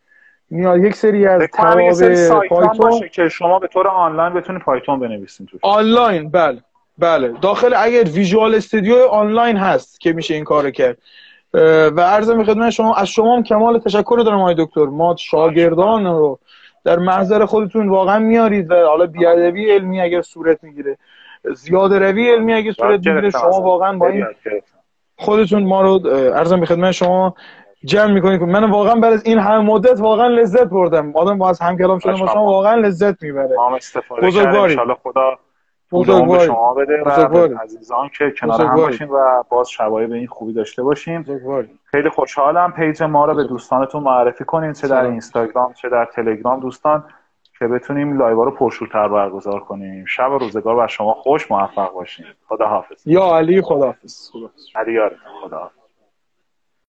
میاد یک سری از تواب پایتون که شما به طور آنلاین بتونید پایتون بنویسید توش. آنلاین بله. بله. داخل اگر ویژوال استودیو آنلاین هست که میشه این کارو کرد. و عرض خدمت شما از شما هم کمال تشکر دارم آقای دکتر. ما شاگردان رو در محضر خودتون واقعا میارید و حالا بیادبی علمی اگر صورت می‌گیره زیاده روی علمی اگر صورت می‌گیره شما واقعا با این خودتون ما رو ارزم به خدمت شما جمع می‌کنید. من واقعا بعد از این همه مدت واقعا لذت بردم. آدم با از هم کلام شدن با شما واقعا لذت می‌بره. بزرگواری. خدا بزرگواری. شما بده و عزیزان که کنار هم باشین و باز شبایه به این خوبی داشته باشیم خیلی خوشحالم. پیج ما رو به دوستانتون معرفی کنین چه در اینستاگرام چه در تلگرام. دوستان که بتونیم لایوا رو پرشورتر برگزار کنیم. شب و روزگار بر شما خوش موفق باشیم خدا حافظ یا علی خدا حافظ علی خدا حافظ